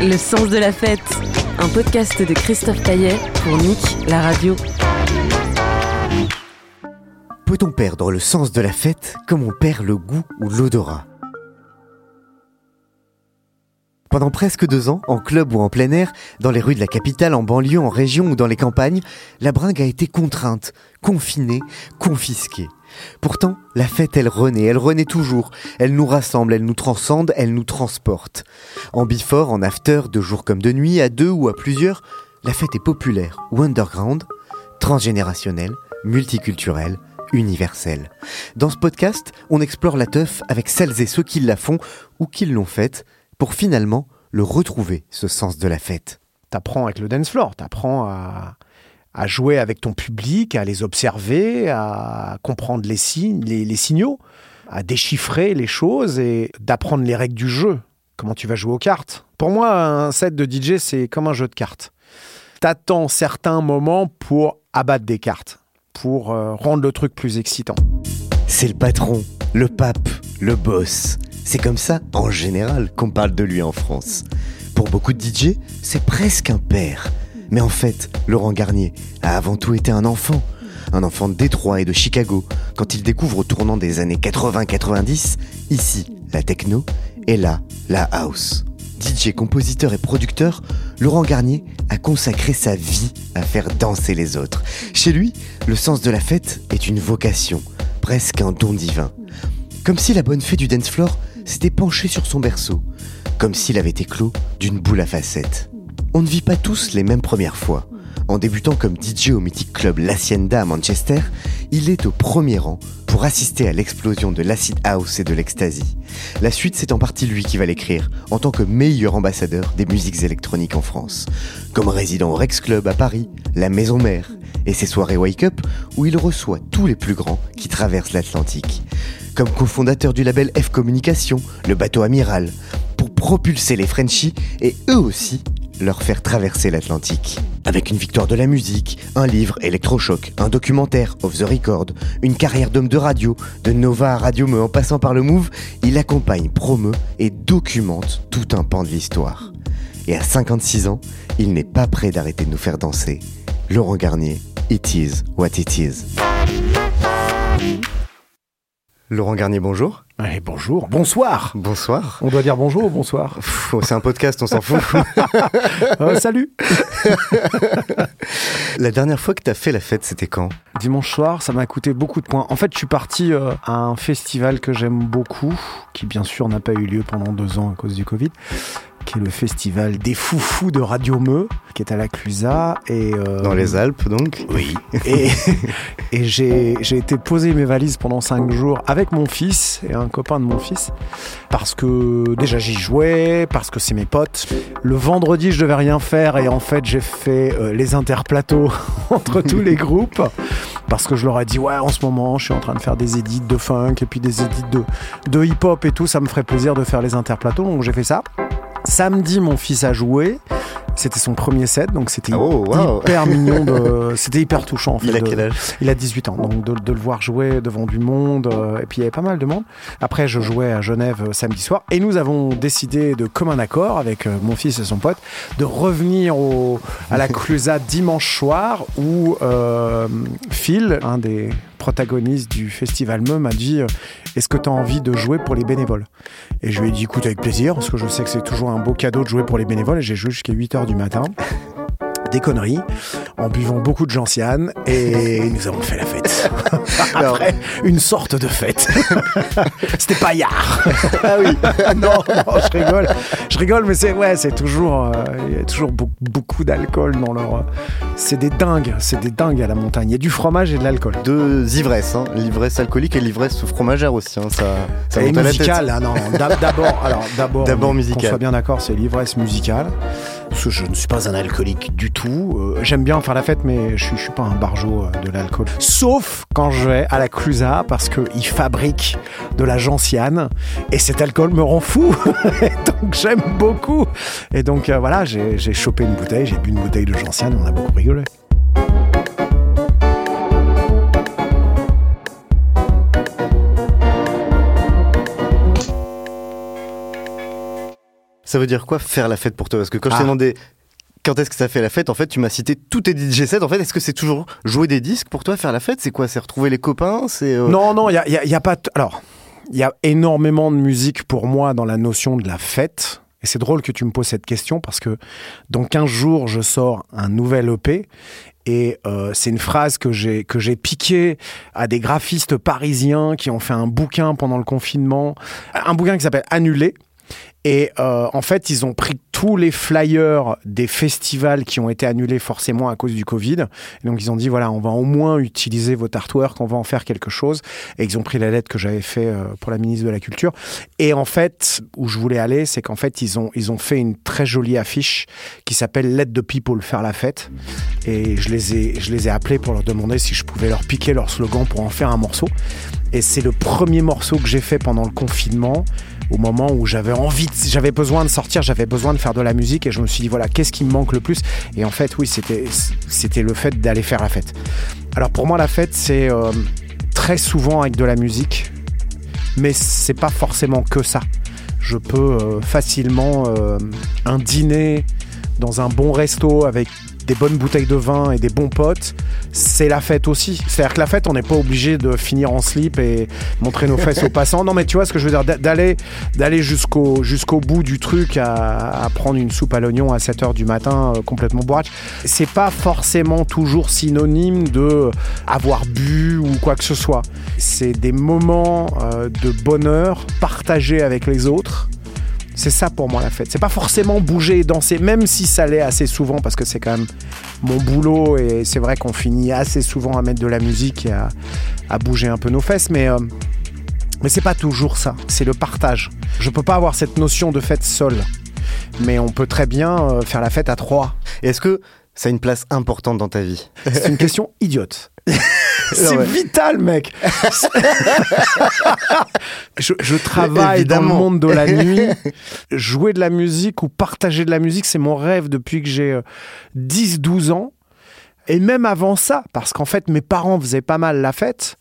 Le sens de la fête, un podcast de Christophe Caillet pour Nick, la radio. Peut-on perdre le sens de la fête comme on perd le goût ou l'odorat? Pendant presque deux ans, en club ou en plein air, dans les rues de la capitale, en banlieue, en région ou dans les campagnes, la bringue a été contrainte, confinée, confisquée. Pourtant, la fête, elle renaît, elle renaît toujours. Elle nous rassemble, elle nous transcende, elle nous transporte. En before, en after, de jour comme de nuit, à deux ou à plusieurs, la fête est populaire ou underground, transgénérationnelle, multiculturelle, universelle. Dans ce podcast, on explore la teuf avec celles et ceux qui la font ou qui l'ont faite pour finalement le retrouver, ce sens de la fête. T'apprends avec le dance floor, t'apprends à, à jouer avec ton public, à les observer, à comprendre les signes, les, signaux, à déchiffrer les choses et d'apprendre les règles du jeu. Comment tu vas jouer aux cartes. Pour moi, un set de DJ, c'est comme un jeu de cartes. T'attends certains moments pour abattre des cartes, pour euh, rendre le truc plus excitant. C'est le patron, le pape, le boss. C'est comme ça, en général, qu'on parle de lui en France. Pour beaucoup de DJ, c'est presque un père. Mais en fait, Laurent Garnier a avant tout été un enfant. Un enfant de Détroit et de Chicago, quand il découvre au tournant des années 80-90, ici, la techno, et là, la house. DJ, compositeur et producteur, Laurent Garnier a consacré sa vie à faire danser les autres. Chez lui, le sens de la fête est une vocation, presque un don divin. Comme si la bonne fée du dance floor s'était penchée sur son berceau, comme s'il avait éclos d'une boule à facettes. On ne vit pas tous les mêmes premières fois. En débutant comme DJ au mythique club L'Hacienda à Manchester, il est au premier rang pour assister à l'explosion de l'acid house et de l'ecstasy. La suite, c'est en partie lui qui va l'écrire, en tant que meilleur ambassadeur des musiques électroniques en France. Comme résident au Rex Club à Paris, la maison mère, et ses soirées Wake Up, où il reçoit tous les plus grands qui traversent l'Atlantique. Comme cofondateur du label F Communication, le bateau amiral, pour propulser les Frenchies et eux aussi leur faire traverser l'Atlantique. Avec une victoire de la musique, un livre électrochoc, un documentaire off the record, une carrière d'homme de radio, de Nova à Radio Me en passant par le Move, il accompagne, promeut et documente tout un pan de l'histoire. Et à 56 ans, il n'est pas prêt d'arrêter de nous faire danser. Laurent Garnier, It is what it is. Laurent Garnier, bonjour. Allez, bonjour, bonsoir. Bonsoir. On doit dire bonjour ou bonsoir? Pff, C'est un podcast, on s'en fout. Euh, Salut la dernière fois que t'as fait la fête, c'était quand? Dimanche soir, ça m'a coûté beaucoup de points. En fait, je suis parti euh, à un festival que j'aime beaucoup, qui bien sûr n'a pas eu lieu pendant deux ans à cause du Covid, qui est le festival des foufous de Radio Meux, qui est à la Clusa. Et, euh, Dans les Alpes, donc Oui. Et, et j'ai j'ai été poser mes valises pendant cinq jours avec mon fils et un copain de mon fils. Parce que déjà j'y jouais, parce que c'est mes potes. Le vendredi, je devais rien faire et en fait, j'ai fait euh, les interplateaux entre tous les groupes. Parce que je leur ai dit, ouais, en ce moment, je suis en train de faire des édits de funk et puis des édits de, de hip-hop et tout. Ça me ferait plaisir de faire les interplateaux. Donc j'ai fait ça. Samedi, mon fils a joué. C'était son premier set, donc c'était Oh, wow. hyper mignon. De... C'était hyper touchant en fait. Il a quel âge? Il a 18 ans, donc de, de le voir jouer devant du monde, euh, et puis il y avait pas mal de monde. Après, je jouais à Genève euh, samedi soir, et nous avons décidé de commun accord avec euh, mon fils et son pote de revenir au, à la Clusa dimanche soir, où euh, Phil, un des protagonistes du festival Me, m'a dit Est-ce que tu as envie de jouer pour les bénévoles? Et je lui ai dit Écoute, avec plaisir, parce que je sais que c'est toujours un beau cadeau de jouer pour les bénévoles, et j'ai joué jusqu'à 8h du matin des conneries, en buvant beaucoup de gentiane et nous avons fait la fête. Après, une sorte de fête. C'était paillard. Ah oui non, non, je rigole. Je rigole, mais c'est ouais, c'est toujours, euh, il y a toujours beau- beaucoup d'alcool dans leur. euh, c'est des dingues, c'est des dingues à la montagne. Il y a du fromage et de l'alcool. Deux ivresses, hein. l'ivresse alcoolique et l'ivresse fromagère aussi. hein. Ça, ça Et musicale, ah non, d'ab- d'abord, alors d'abord, D'abord qu'on musicale. soit bien d'accord, c'est l'ivresse musicale. Parce que je ne suis pas un alcoolique du tout. Euh, J'aime bien faire la fête, mais je suis, je suis pas un barjot euh, de l'alcool. Sauf quand je vais à la Clusa parce qu'ils fabriquent de la gentiane et cet alcool me rend fou. Donc j'aime beaucoup. Et donc euh, voilà, j'ai j'ai chopé une bouteille, j'ai bu une bouteille de gentiane, on a beaucoup rigolé. Ça veut dire quoi faire la fête pour toi? Parce que quand je t'ai Ah. demandé quand est-ce que ça fait la fête, en fait, tu m'as cité tous tes DJ sets. En fait, est-ce que c'est toujours jouer des disques pour toi, faire la fête C'est quoi C'est retrouver les copains C'est euh, Non, non, il n'y a, y a- pas. Alors, il y a énormément de musique pour moi dans la notion de la fête. Et c'est drôle que tu me poses cette question parce que dans 15 jours, je sors un nouvel EP. Et euh, c'est une phrase que j'ai que j'ai piquée à des graphistes parisiens qui ont fait un bouquin pendant le confinement, un bouquin qui s'appelle Annulé. Et euh, en fait, ils ont pris tous les flyers des festivals qui ont été annulés forcément à cause du Covid. Et donc ils ont dit voilà, on va au moins utiliser votre artwork, on va en faire quelque chose. Et ils ont pris la lettre que j'avais fait euh, pour la ministre de la Culture. Et en fait, où je voulais aller, c'est qu'en fait ils ont ils ont fait une très jolie affiche qui s'appelle Let the People faire la fête. Et je les ai je les ai appelés pour leur demander si je pouvais leur piquer leur slogan pour en faire un morceau. Et c'est le premier morceau que j'ai fait pendant le confinement au moment où j'avais envie, j'avais besoin de sortir, j'avais besoin de faire de la musique et je me suis dit voilà, qu'est-ce qui me manque le plus? Et en fait, oui, c'était c'était le fait d'aller faire la fête. Alors pour moi, la fête, c'est euh, très souvent avec de la musique, mais c'est pas forcément que ça. Je peux euh, facilement euh, un dîner dans un bon resto avec des bonnes bouteilles de vin et des bons potes, c'est la fête aussi. C'est-à-dire que la fête, on n'est pas obligé de finir en slip et montrer nos fesses aux passants. Non, mais tu vois ce que je veux dire, d'a- d'aller d'aller jusqu'au jusqu'au bout du truc à, à prendre une soupe à l'oignon à 7h du matin euh, complètement bourrache. C'est pas forcément toujours synonyme de avoir bu ou quoi que ce soit. C'est des moments euh, de bonheur partagés avec les autres. C'est ça pour moi la fête. C'est pas forcément bouger et danser, même si ça l'est assez souvent parce que c'est quand même mon boulot et c'est vrai qu'on finit assez souvent à mettre de la musique et à, bouger un peu nos fesses, mais euh, mais c'est pas toujours ça. C'est le partage. Je peux pas avoir cette notion de fête seule, mais on peut très bien euh, faire la fête à trois. Est-ce que ça a une place importante dans ta vie C'est une question idiote. C'est ouais. vital, mec. je, je travaille dans le monde de la nuit. Jouer de la musique ou partager de la musique, c'est mon rêve depuis que j'ai euh, 10-12 ans. Et même avant ça, parce qu'en fait, mes parents faisaient pas mal la fête.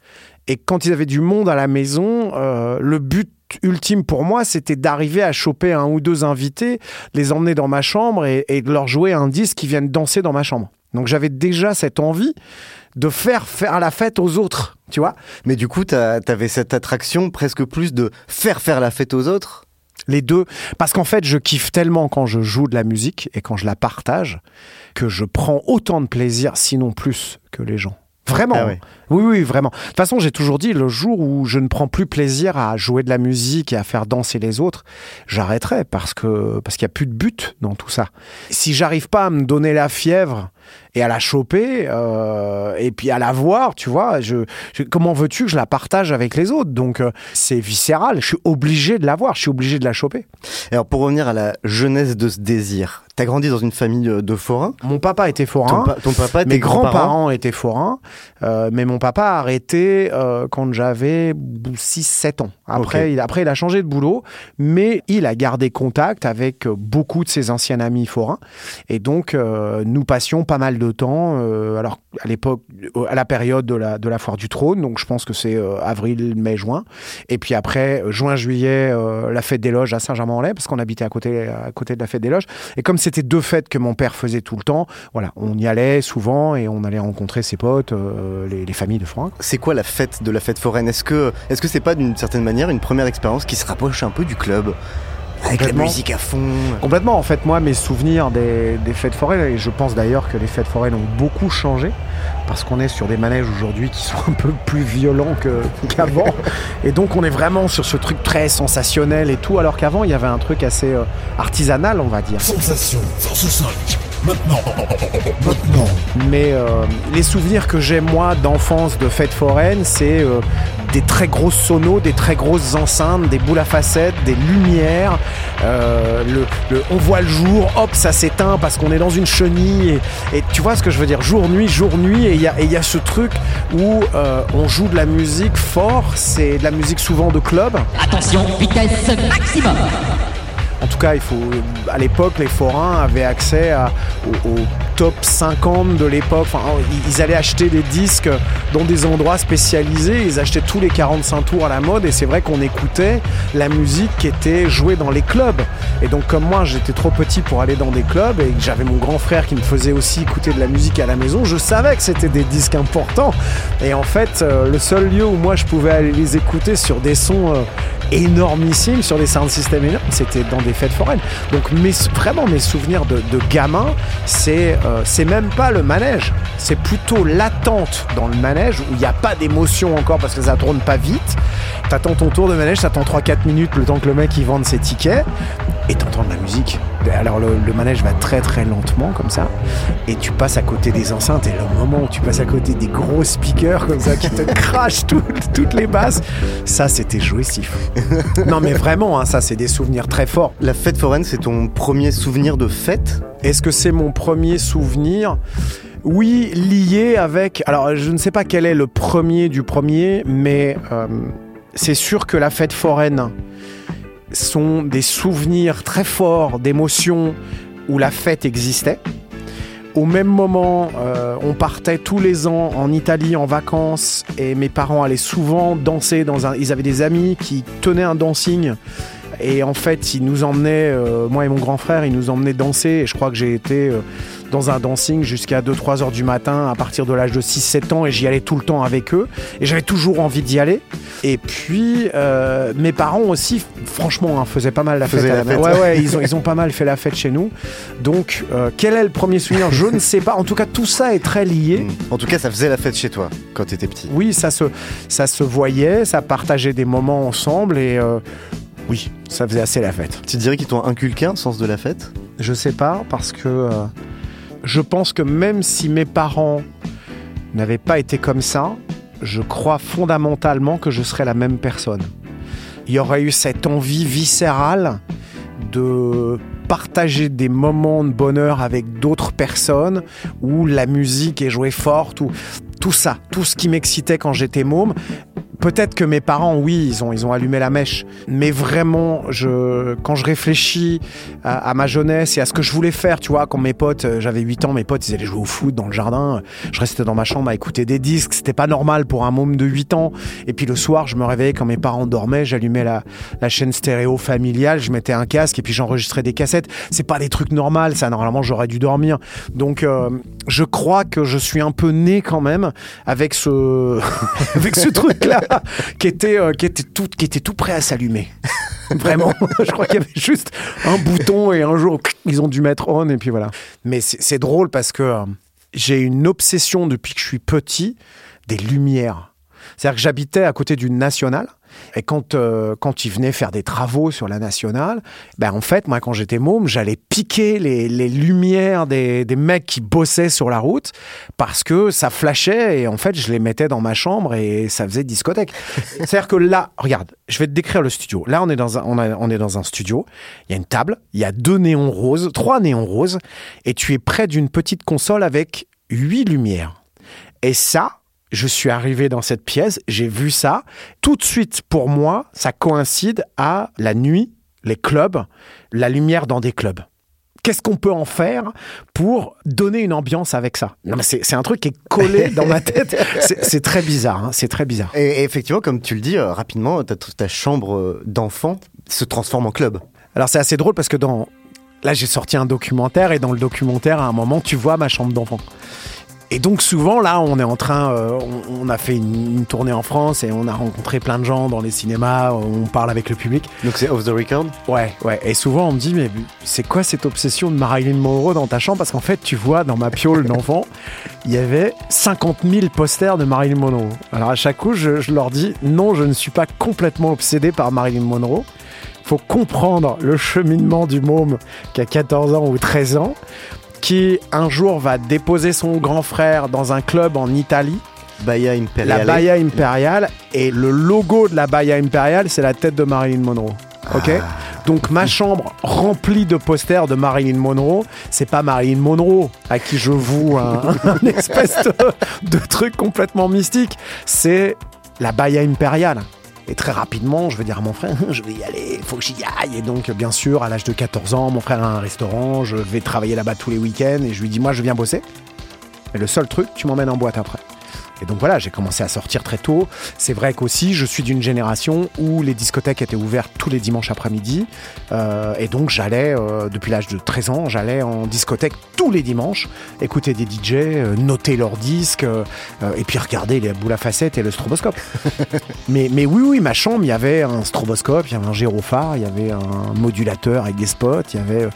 Et quand ils avaient du monde à la maison, euh, le but ultime pour moi, c'était d'arriver à choper un ou deux invités, les emmener dans ma chambre et, et de leur jouer un disque qui viennent danser dans ma chambre. Donc j'avais déjà cette envie de faire faire la fête aux autres, tu vois. Mais du coup, t'avais cette attraction presque plus de faire faire la fête aux autres? Les deux. Parce qu'en fait, je kiffe tellement quand je joue de la musique et quand je la partage que je prends autant de plaisir, sinon plus, que les gens. Vraiment. Ah ouais. Oui, oui, vraiment. De toute façon, j'ai toujours dit, le jour où je ne prends plus plaisir à jouer de la musique et à faire danser les autres, j'arrêterai parce que parce qu'il n'y a plus de but dans tout ça. Si j'arrive pas à me donner la fièvre et à la choper euh, et puis à la voir, tu vois, je, je- comment veux-tu que je la partage avec les autres? Donc euh, c'est viscéral. Je suis obligé de la voir. Je suis obligé de la choper. Alors pour revenir à la jeunesse de ce désir, t'as grandi dans une famille euh, de forains? Mon papa était forain. Ton, pa- ton papa, Mes tes grands-parents. étaient forains. Euh, mais mon papa a arrêté euh, quand j'avais 6-7 ans. Après, il, après, il a changé de boulot, mais il a gardé contact avec beaucoup de ses anciens amis forains. Et donc, euh, nous passions pas mal de temps, euh, alors à l'époque, à la période de la, de la foire du trône, donc je pense que c'est euh, avril, mai, juin. Et puis après, euh, juin, juillet, la fête des loges à Saint-Germain-en-Laye, parce qu'on habitait à côté, à côté de la fête des loges. Et comme c'était deux fêtes que mon père faisait tout le temps, voilà, on y allait souvent et on allait rencontrer ses potes, les, les familles de Franck. C'est quoi la fête de la fête foraine? Est-ce que est-ce que c'est pas d'une certaine manière une première expérience qui se rapproche un peu du club? Avec la Complètement. musique à fond Complètement, en fait, moi, mes souvenirs des, des fêtes foraines, et je pense d'ailleurs que les fêtes foraines ont beaucoup changé, parce qu'on est sur des manèges aujourd'hui qui sont un peu plus violents qu'avant. et donc, on est vraiment sur ce truc très sensationnel et tout, alors qu'avant, il y avait un truc assez euh, artisanal, on va dire. Sensation, force 5. Maintenant, maintenant. Mais euh, les souvenirs que j'ai moi d'enfance de fêtes foraines, c'est euh, des très grosses sonos, des très grosses enceintes, des boules à facettes, des lumières. euh, le, le- on voit le jour, hop, ça s'éteint parce qu'on est dans une chenille. Et, et tu vois ce que je veux dire Jour, nuit, jour, nuit. Et il y a, ce truc où euh, on joue de la musique fort. C'est de la musique souvent de club. Attention, vitesse maximum. En tout cas, à l'époque, les forains avaient accès à- au, top 50 de l'époque. Ils- allaient acheter des disques dans des endroits spécialisés. Ils achetaient tous les 45 tours à la mode. Et c'est vrai qu'on écoutait la musique qui était jouée dans les clubs. Et donc, comme moi, j'étais trop petit pour aller dans des clubs et j'avais mon grand frère qui me faisait aussi écouter de la musique à la maison, je savais que c'était des disques importants. Et en fait, euh, le seul lieu où moi je pouvais aller les écouter sur des sons énormissimes, sur des sound systems énormes, c'était dans des fêtes foraines. Donc mes, vraiment mes souvenirs de, gamin, c'est euh, c'est même pas le manège, c'est plutôt l'attente dans le manège où il n'y a pas d'émotion encore parce que ça tourne pas vite. T'attends ton tour de manège, t'attends 3-4 minutes le temps que le mec il vende ses tickets et t'entends de la musique. Alors le, le manège va très très lentement comme ça et tu passes à côté des enceintes et le moment où tu passes à côté des gros speakers comme ça qui te crachent tout- toutes les basses, ça c'était jouissif. non mais vraiment, hein, ça c'est des souvenirs très forts. La fête foraine, c'est ton premier souvenir de fête? Est-ce que c'est mon premier souvenir? Oui, lié avec... Alors, je ne sais pas quel est le premier du premier, mais euh, c'est sûr que la fête foraine sont des souvenirs très forts d'émotions où la fête existait. Au même moment, euh, on partait tous les ans en Italie en vacances et mes parents allaient souvent danser dans un. Ils avaient des amis qui tenaient un dancing et en fait, ils nous emmenaient, euh, moi et mon grand frère, ils nous emmenaient danser et je crois que j'ai été euh, dans un dancing jusqu'à 2-3 heures du matin à partir de l'âge de 6-7 ans et j'y allais tout le temps avec eux et j'avais toujours envie d'y aller. Et puis, euh, mes parents aussi, franchement, hein, faisaient pas mal la fête. Faisaient à la la- fête. Ouais, ouais, ils ont, ils ont pas mal fait la fête chez nous. Donc, euh, quel est le premier souvenir? Je ne sais pas. En tout cas, tout ça est très lié. En tout cas, ça faisait la fête chez toi quand t'étais petit. Oui, ça se, ça se voyait, ça partageait des moments ensemble et euh, oui, ça faisait assez la fête. Tu dirais qu'ils t'ont inculqué un sens de la fête? Je sais pas parce que euh, je pense que même si mes parents n'avaient pas été comme ça, je crois fondamentalement que je serais la même personne. Il y aurait eu cette envie viscérale de partager des moments de bonheur avec d'autres personnes où la musique est jouée forte ou tout ça, tout ce qui m'excitait quand j'étais môme. Peut-être que mes parents, oui, ils ont, ils ont allumé la mèche. Mais vraiment, je, quand je réfléchis à, ma jeunesse et à ce que je voulais faire, tu vois, quand mes potes, euh, j'avais 8 ans, mes potes, ils allaient jouer au foot dans le jardin. Je restais dans ma chambre à écouter des disques. C'était pas normal pour un môme de 8 ans. Et puis le soir, je me réveillais quand mes parents dormaient. J'allumais la, la chaîne stéréo familiale. Je mettais un casque et puis j'enregistrais des cassettes. C'est pas des trucs normaux, ça. Normalement, j'aurais dû dormir. Donc, euh, je crois que je suis un peu né quand même avec ce, avec ce truc-là qui était, euh, qui était tout, qui était tout prêt à s'allumer. Vraiment, je crois qu'il y avait juste un bouton et un jour ils ont dû mettre on et puis voilà. Mais c'est drôle parce que euh, j'ai une obsession depuis que je suis petit des lumières. C'est-à-dire que j'habitais à côté d'une nationale. Et quand, euh, quand ils venaient faire des travaux sur la nationale, ben en fait, moi, quand j'étais môme, j'allais piquer les, les lumières des, des mecs qui bossaient sur la route parce que ça flashait et en fait, je les mettais dans ma chambre et ça faisait discothèque. C'est-à-dire que là, regarde, je vais te décrire le studio. Là, on est dans un, on a- on est dans un studio. Il y a une table, il y a deux néons roses, trois néons roses, et tu es près d'une petite console avec huit lumières. Et ça, je suis arrivé dans cette pièce, j'ai vu ça. Tout de suite, pour moi, ça coïncide à la nuit, les clubs, la lumière dans des clubs. Qu'est-ce qu'on peut en faire pour donner une ambiance avec ça? Non, mais c'est c'est un truc qui est collé dans ma tête. C'est c'est très bizarre. hein, c'est très bizarre. Et, et effectivement, comme tu le dis, euh, rapidement, ta, ta chambre euh, d'enfant se transforme en club. Alors c'est assez drôle parce que dans là j'ai sorti un documentaire et dans le documentaire à un moment tu vois ma chambre d'enfant. Et donc souvent là on est en train, euh, on, on a fait une, une tournée en France et on a rencontré plein de gens dans les cinémas, on parle avec le public. Donc c'est off the record? Ouais, ouais. Et souvent on me dit mais c'est quoi cette obsession de Marilyn Monroe dans ta chambre? Parce qu'en fait tu vois dans ma piole d'enfant il y avait 50 000 posters de Marilyn Monroe. Alors à chaque coup je, je leur dis non je ne suis pas complètement obsédé par Marilyn Monroe faut comprendre le cheminement du môme qui a 14 ans ou 13 ans, qui un jour va déposer son grand frère dans un club en Italie, la Bahia Imperiale, et le logo de la Bahia Imperiale, c'est la tête de Marilyn Monroe. Ok? Donc ma chambre remplie de posters de Marilyn Monroe, c'est pas Marilyn Monroe à qui je voue un, un espèce de, de truc complètement mystique, c'est la Bahia Imperiale. Et très rapidement, je vais dire à mon frère, je vais y aller, il faut que j'y aille. Et donc, bien sûr, à l'âge de 14 ans, mon frère a un restaurant, je vais travailler là-bas tous les week-ends et je lui dis, moi, je viens bosser. Mais le seul truc, tu m'emmènes en boîte après. Et donc voilà, j'ai commencé à sortir très tôt. C'est vrai qu'aussi, je suis d'une génération où les discothèques étaient ouvertes tous les dimanches après-midi. Euh, et donc j'allais, euh, depuis l'âge de 13 ans, j'allais en discothèque tous les dimanches, écouter des DJ, euh, noter leurs disques, et puis regarder les boules à facettes et le stroboscope. mais, mais oui, oui, ma chambre, il y avait un stroboscope, il y avait un gyrophare, il y avait un modulateur avec des spots, il y avait...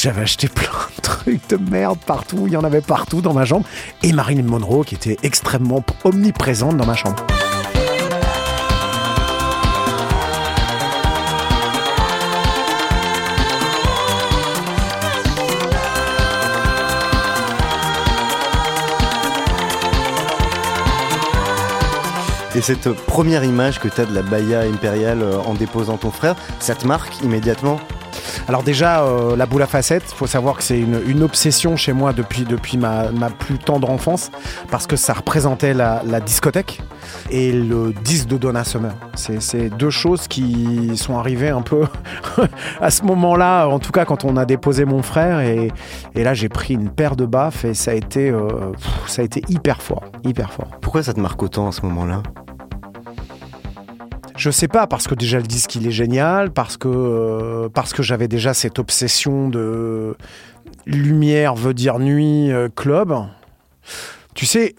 J'avais acheté plein de trucs de merde partout, il y en avait partout dans ma chambre. Et Marilyn Monroe qui était extrêmement omniprésente dans ma chambre. Et cette première image que tu as de la Bahia Imperiale euh, en déposant ton frère, ça te marque immédiatement? Alors déjà, euh, la boule à facettes, faut savoir que c'est une, obsession chez moi depuis, depuis ma, plus tendre enfance, parce que ça représentait la, discothèque et le disque de Donna Summer. C'est deux choses qui sont arrivées un peu à ce moment-là, en tout cas quand on a déposé mon frère, et, là j'ai pris une paire de baffes et ça a été, euh, ça a été hyper fort, hyper fort. Pourquoi ça te marque autant à ce moment-là? Je sais pas, parce que déjà le disque il est génial, parce que, euh, que j'avais déjà cette obsession de lumière veut dire nuit, euh, club. Tu sais,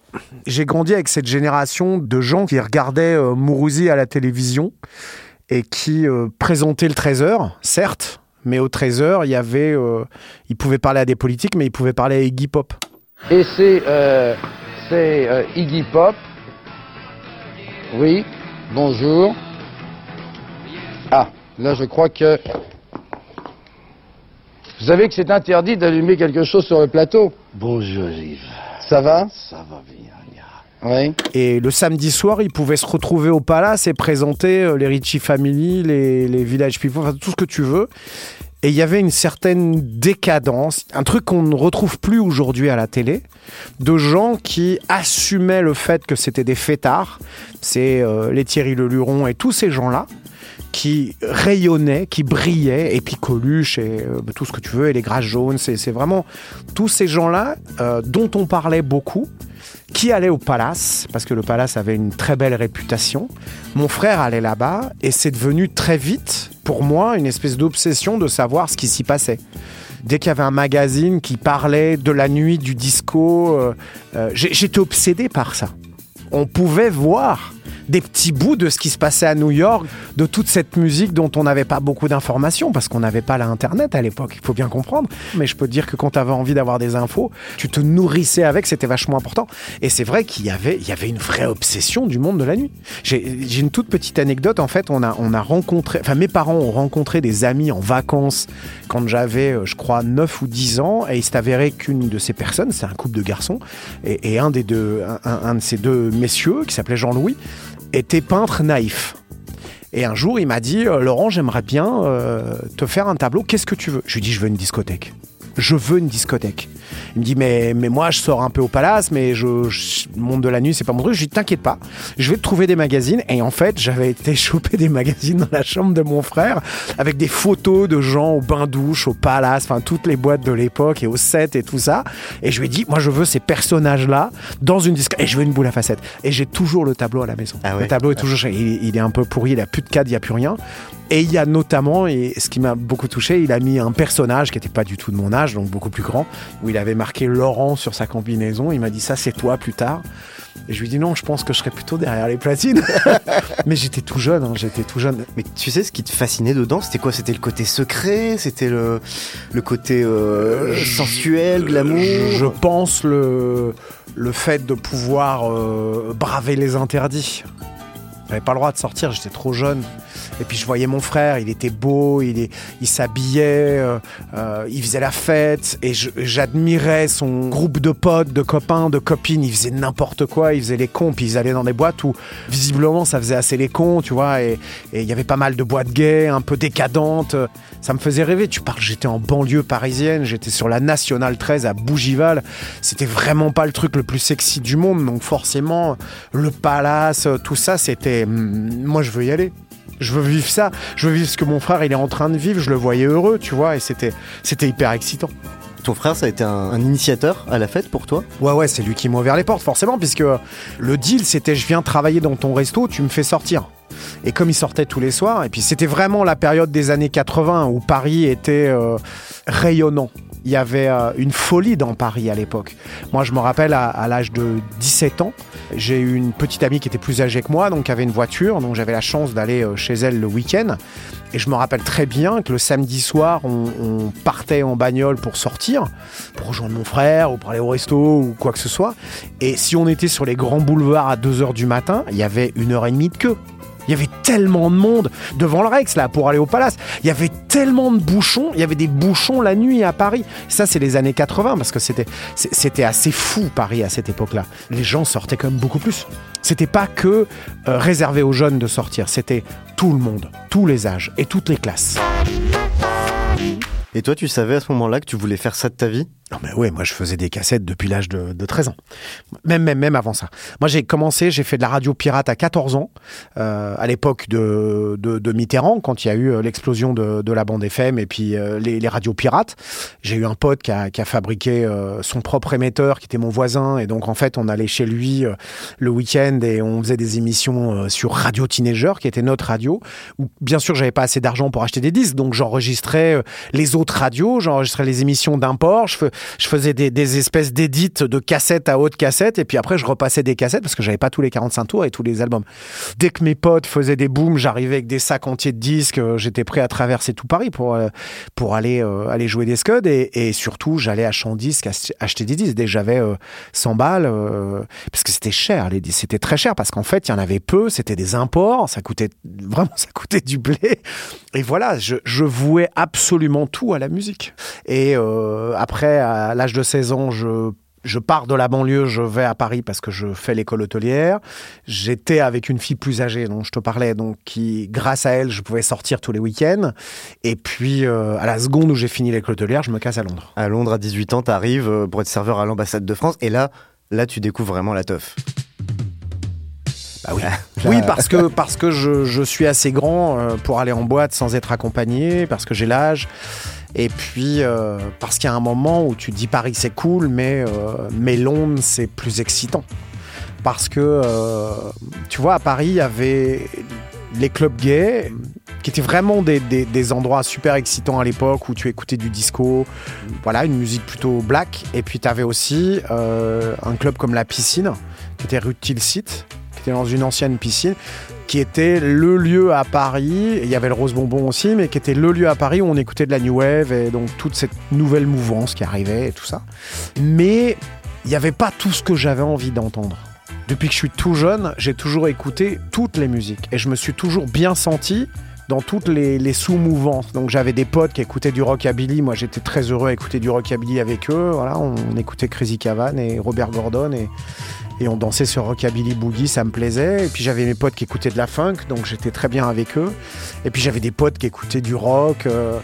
j'ai grandi avec cette génération de gens qui regardaient euh, Mourouzi à la télévision et qui euh, présentaient le 13h, certes, mais au 13h, il y avait. ils pouvaient parler à des politiques, mais ils pouvaient parler à Iggy Pop. Et c'est Iggy Pop. Oui, bonjour. Là je crois que... Vous savez que c'est interdit d'allumer quelque chose sur le plateau Bonjour Yves, Ça va? Ça va bien. Oui. Et le samedi soir, ils pouvaient se retrouver au palace et présenter euh, les Richie Family, les, les Village People, enfin, tout ce que tu veux. Et il y avait une certaine décadence, un truc qu'on ne retrouve plus aujourd'hui à la télé, de gens qui assumaient le fait que c'était des fêtards. C'est euh, les Thierry Leluron et tous ces gens-là qui rayonnaient, qui brillaient, et puis Coluche et euh, tout ce que tu veux, et les Grâces jaunes. C'est vraiment tous ces gens-là euh, dont on parlait beaucoup qui allait au palace, parce que le palace avait une très belle réputation. Mon frère allait là-bas, et c'est devenu très vite, pour moi, une espèce d'obsession de savoir ce qui s'y passait. Dès qu'il y avait un magazine qui parlait de la nuit du disco, euh, j'étais obsédé par ça. On pouvait voir des petits bouts de ce qui se passait à New York, de toute cette musique dont on n'avait pas beaucoup d'informations, parce qu'on n'avait pas l'Internet à l'époque, il faut bien comprendre. Mais je peux dire que quand tu avais envie d'avoir des infos, tu te nourrissais avec, c'était vachement important. Et c'est vrai qu'il y avait, une vraie obsession du monde de la nuit. J'ai une toute petite anecdote, en fait, on a, on a rencontré, enfin mes parents ont rencontré des amis en vacances quand j'avais, euh, je crois, 9 ou 10 ans, et il s'est avéré qu'une de ces personnes, c'est un couple de garçons, et, un des deux, un de ces deux messieurs, qui s'appelait Jean-Louis, était peintre naïf. Et un jour, il m'a dit euh, Laurent, j'aimerais bien euh, te faire un tableau. Qu'est-ce que tu veux? Je lui dis Je veux une discothèque. Je veux une discothèque. Il me dit mais, mais moi je sors un peu au palace, mais je, je monde de la nuit c'est pas mon truc. Je lui dis t'inquiète pas, je vais te trouver des magazines. Et en fait j'avais été choper des magazines dans la chambre de mon frère avec des photos de gens au bain douche, au palace, enfin toutes les boîtes de l'époque et au set et tout ça. Et je lui ai dit moi je veux ces personnages là dans une disque et je veux une boule à facettes. Et j'ai toujours le tableau à la maison. Ah ouais le tableau est toujours il, il est un peu pourri, il a plus de cadre, il y a plus rien. Et il y a notamment, et ce qui m'a beaucoup touché, il a mis un personnage qui n'était pas du tout de mon âge, donc beaucoup plus grand, où il avait marqué Laurent sur sa combinaison. Il m'a dit ça, c'est toi plus tard. Et je lui ai dit non, je pense que je serais plutôt derrière les platines. Mais j'étais tout jeune, hein, j'étais tout jeune. Mais tu sais, ce qui te fascinait dedans, c'était quoi? C'était le côté secret? C'était le, le côté euh, sensuel, glamour? Je, je pense le, le fait de pouvoir euh, braver les interdits. J'avais pas le droit de sortir, j'étais trop jeune. Et puis je voyais mon frère, il était beau, il, s'habillait, euh, euh, il faisait la fête. Et j'admirais son groupe de potes, de copains, de copines. Ils faisaient n'importe quoi, ils faisaient les cons, puis ils allaient dans des boîtes où visiblement ça faisait assez les cons, tu vois. Et il y avait pas mal de boîtes gays, un peu décadentes. Ça me faisait rêver. Tu parles, j'étais en banlieue parisienne, j'étais sur la Nationale 13 à Bougival. C'était vraiment pas le truc le plus sexy du monde. Donc forcément, le palace, tout ça, c'était. hum, Moi, je veux y aller. Je veux vivre ça. Je veux vivre ce que mon frère il est en train de vivre. Je le voyais heureux, tu vois. Et c'était, c'était hyper excitant. Ton frère, ça a été un, un initiateur à la fête pour toi? Ouais, ouais, c'est lui qui m'a ouvert les portes, forcément, puisque le deal, c'était je viens travailler dans ton resto, tu me fais sortir. Et comme il sortait tous les soirs, et puis c'était vraiment la période des années 80 où Paris était euh, rayonnant. Il y avait euh, une folie dans Paris à l'époque. Moi, je me rappelle à, à l'âge de 17 ans, j'ai eu une petite amie qui était plus âgée que moi, donc qui avait une voiture, donc j'avais la chance d'aller euh, chez elle le week-end. Et je me rappelle très bien que le samedi soir, on, on partait en bagnole pour sortir, pour rejoindre mon frère ou pour aller au resto ou quoi que ce soit. Et si on était sur les grands boulevards à 2h du matin, il y avait une heure et demie de queue. Il y avait tellement de monde devant le Rex là pour aller au palace. Il y avait tellement de bouchons. Il y avait des bouchons la nuit à Paris. Ça, c'est les années 80 parce que c'était assez fou Paris à cette époque-là. Les gens sortaient quand même beaucoup plus. C'était pas que euh, réservé aux jeunes de sortir. C'était tout le monde, tous les âges et toutes les classes. Et toi, tu savais à ce moment-là que tu voulais faire ça de ta vie? Non mais ouais, moi je faisais des cassettes depuis l'âge de, de 13 ans. Même, même, même avant ça. Moi j'ai commencé, j'ai fait de la radio pirate à 14 ans, euh, à l'époque de, de, de Mitterrand, quand il y a eu euh, l'explosion de, de la bande FM et puis euh, les, les radios pirates. J'ai eu un pote qui a, qui a fabriqué euh, son propre émetteur, qui était mon voisin, et donc en fait on allait chez lui euh, le week-end et on faisait des émissions euh, sur Radio Teenager, qui était notre radio, où bien sûr j'avais pas assez d'argent pour acheter des disques, donc j'enregistrais les autres radios, j'enregistrais les émissions d'import, je, je faisais des, espèces d'édits de cassettes à haute cassette, et puis après je repassais des cassettes parce que j'avais pas tous les 45 tours et tous les albums. Dès que mes potes faisaient des booms, j'arrivais avec des sacs entiers de disques, euh, j'étais prêt à traverser tout Paris pour, euh, pour aller, euh, aller jouer des scuds, et, surtout j'allais à acheter des disques. Dès que j'avais euh, 100 balles, parce que c'était cher, les disques, c'était très cher parce qu'en fait il y en avait peu, c'était des imports, ça coûtait vraiment ça coûtait du blé. Et voilà, je, je vouais absolument tout à la musique. Et euh, après, à l'âge de 16 ans, je je pars de la banlieue, je vais à Paris parce que je fais l'école hôtelière. J'étais avec une fille plus âgée dont je te parlais, donc qui, grâce à elle, je pouvais sortir tous les week-ends. Et puis, euh, à la seconde où j'ai fini l'école hôtelière, je me casse à Londres. À Londres, à 18 ans, t'arrives euh, pour être serveur à l'ambassade de France, et là, là, tu découvres vraiment la teuf. Bah oui. Parce que, parce que je, suis assez grand euh, pour aller en boîte sans être accompagné, parce que j'ai l'âge. Et puis, euh, parce qu'il y a un moment où tu dis Paris c'est cool, mais, euh, Londres c'est plus excitant. Parce que, tu vois, à Paris, il y avait les clubs gays, qui étaient vraiment des, des- endroits super excitants à l'époque où tu écoutais du disco, voilà, une musique plutôt black. Et puis, tu avais aussi un club comme La Piscine, qui était rue Tilsit, qui était dans une ancienne piscine, qui était le lieu à Paris. Il y avait le Rose Bonbon aussi, mais qui était le lieu à Paris où on écoutait de la New Wave et donc toute cette nouvelle mouvance qui arrivait et tout ça. Mais il n'y avait pas tout ce que j'avais envie d'entendre. Depuis que je suis tout jeune, j'ai toujours écouté toutes les musiques et je me suis toujours bien senti dans toutes les, sous-mouvances. Donc j'avais des potes qui écoutaient du rockabilly. Moi, j'étais très heureux à écouter du rockabilly avec eux. Voilà, on, écoutait Crazy Cavan et Robert Gordon et, et on dansait sur rockabilly boogie, ça me plaisait. Et puis j'avais mes potes qui écoutaient de la funk, donc j'étais très bien avec eux. Et puis j'avais des potes qui écoutaient du rock. euh,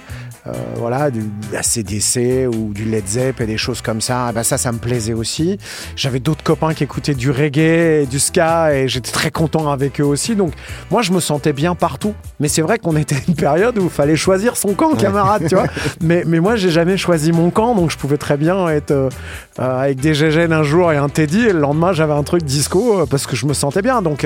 euh, voilà, du ACDC ou du Led Zepp et des choses comme ça, eh ben ça, ça me plaisait aussi. J'avais d'autres copains qui écoutaient du reggae et du ska et j'étais très content avec eux aussi. Donc, moi, je me sentais bien partout. Mais c'est vrai qu'on était à une période où il fallait choisir son camp, camarade, tu vois. Mais, mais moi, j'ai jamais choisi mon camp, donc je pouvais très bien être euh, euh, avec des GGN un jour et un Teddy, et le lendemain, j'avais un truc disco parce que je me sentais bien. Donc,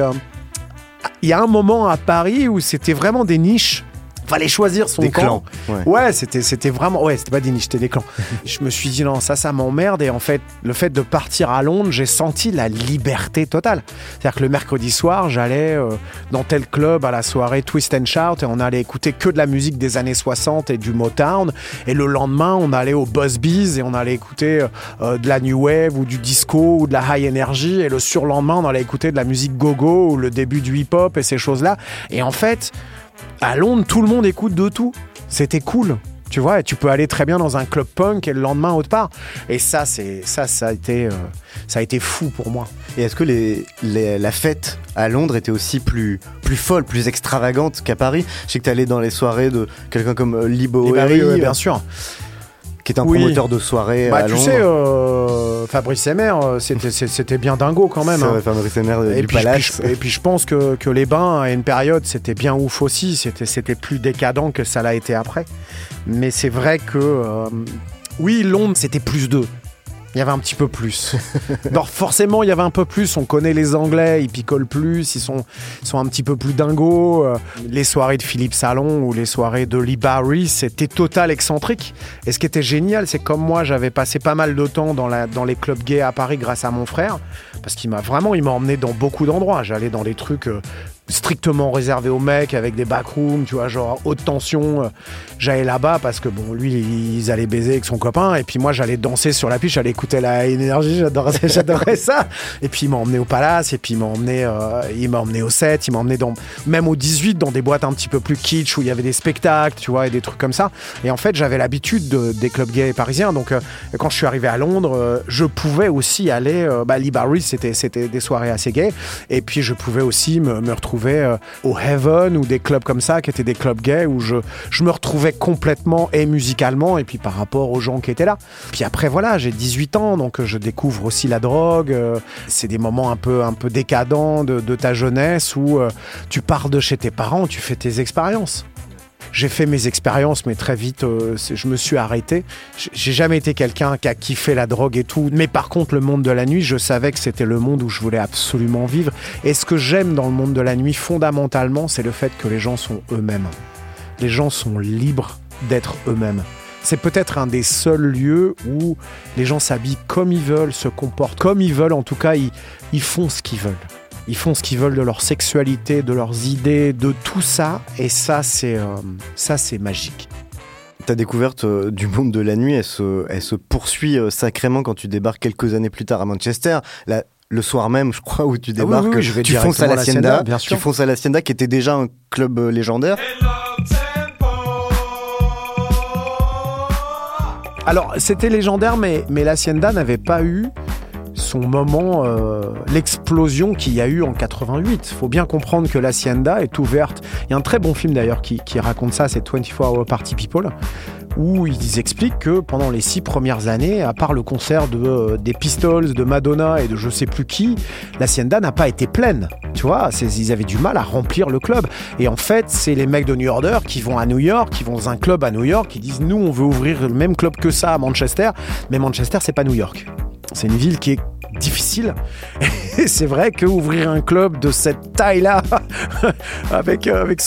il y a un moment à Paris où c'était vraiment des niches. Fallait choisir son Des camp. clans. Ouais. Ouais, c'était c'était vraiment ouais, c'était pas des niches, c'était des clans. je me suis dit non, ça ça m'emmerde et en fait, le fait de partir à Londres, j'ai senti la liberté totale. C'est-à-dire que le mercredi soir, j'allais euh, dans tel club à la soirée Twist and Shout et on allait écouter que de la musique des années 60 et du Motown et le lendemain, on allait au Buzz Bees et on allait écouter euh, de la new wave ou du disco ou de la high energy et le surlendemain, on allait écouter de la musique go-go ou le début du hip-hop et ces choses-là. Et en fait, à Londres, tout le monde écoute de tout. C'était cool. Tu vois, et tu peux aller très bien dans un club punk et le lendemain autre part. Et ça, c'est ça, ça a été, euh, ça a été fou pour moi. Et est-ce que les, les- la fête à Londres était aussi plus, plus folle, plus extravagante qu'à Paris? Je sais que tu allé dans les soirées de quelqu'un comme euh, ouais, euh, bien sûr. Qui est un Oui. promoteur de soirées Bah, à tu Londres. sais, euh, Fabrice Emer, euh, c'était, bien dingo quand même. Hein. Fabrice Emer, Et du puis, Palace. puis je- et puis je pense que, que les bains à une période c'était bien ouf aussi, c'était, c'était plus décadent que ça l'a été après. Mais c'est vrai que euh, oui, Londres c'était plus deux. Il y avait un petit peu plus. Donc forcément, il y avait un peu plus. On connaît les Anglais, ils picolent plus, ils sont, un petit peu plus dingos. Euh, Les soirées de Philippe Salon ou les soirées de Lee Barry, c'était total excentrique. Et ce qui était génial, c'est comme moi, j'avais passé pas mal de temps dans les clubs gays à Paris grâce à mon frère, parce qu'il m'a vraiment, il m'a emmené dans beaucoup d'endroits. J'allais dans des trucs euh, strictement réservés aux mecs, avec des backrooms, tu vois, genre haute tension. Euh, J'allais là-bas parce que bon, lui, ils allaient baiser avec son copain, et puis moi, j'allais danser sur la piste, j'allais écouter la énergie, j'adorais, ça. Et puis il m'a emmené au Palace, et puis il m'a emmené, euh, il m'a emmené au 7, il m'a emmené dans, même au 18, dans des boîtes un petit peu plus kitsch où il y avait des spectacles, tu vois, et des trucs comme ça. Et en fait, j'avais l'habitude de- des clubs gays parisiens, donc euh, quand je suis arrivé à Londres, je pouvais aussi aller, bah, Lee Barry, c'était, c'était des soirées assez gays, et puis je pouvais aussi me retrouver euh, au Heaven ou des clubs comme ça qui étaient des clubs gays où je, je me retrouvais complètement et musicalement et puis par rapport aux gens qui étaient là. Puis après voilà, j'ai 18 ans donc euh, je découvre aussi la drogue. euh, c'est des moments un peu un peu décadents de, de ta jeunesse où tu pars de chez tes parents, tu fais tes expériences. J'ai fait mes expériences, mais très vite, euh, je me suis arrêté. J'ai jamais été quelqu'un qui a kiffé la drogue et tout. Mais par contre, le monde de la nuit, je savais que c'était le monde où je voulais absolument vivre. Et ce que j'aime dans le monde de la nuit, fondamentalement, c'est le fait que les gens sont eux-mêmes. Les gens sont libres d'être eux-mêmes. C'est peut-être un des seuls lieux où les gens s'habillent comme ils veulent, se comportent comme ils veulent. En tout cas, ils, ils font ce qu'ils veulent. Ils font ce qu'ils veulent de leur sexualité, de leurs idées, de tout ça. Et ça, c'est euh, ça, c'est magique. Ta découverte euh, du monde de la nuit, elle se, elle se poursuit euh, sacrément quand tu débarques quelques années plus tard à Manchester. La- le soir même, je crois, où tu Ah oui, débarques, oui, oui, je vais tu fonces à bien sûr. tu fonces à l'Hacienda, qui était déjà un club légendaire. Alors, c'était légendaire, mais, mais l'Hacienda n'avait pas eu son moment, euh, l'explosion qu'il y a eu en 88. faut bien comprendre que l'Hacienda est ouverte. Il y a un très bon film d'ailleurs qui, raconte ça, c'est 24 Hour Party People, où ils expliquent que pendant les six premières années, à part le concert de, euh, des Pistols, de Madonna et de je sais plus qui, l'Hacienda n'a pas été pleine. Tu vois, ils avaient du mal à remplir le club. Et en fait, c'est les mecs de New Order qui vont à New York, qui vont dans un club à New York, qui disent nous, on veut ouvrir le même club que ça à Manchester, mais Manchester, c'est pas New York. C'est une ville qui est difficile. Et c'est vrai que ouvrir un club de cette taille-là, avec, euh, avec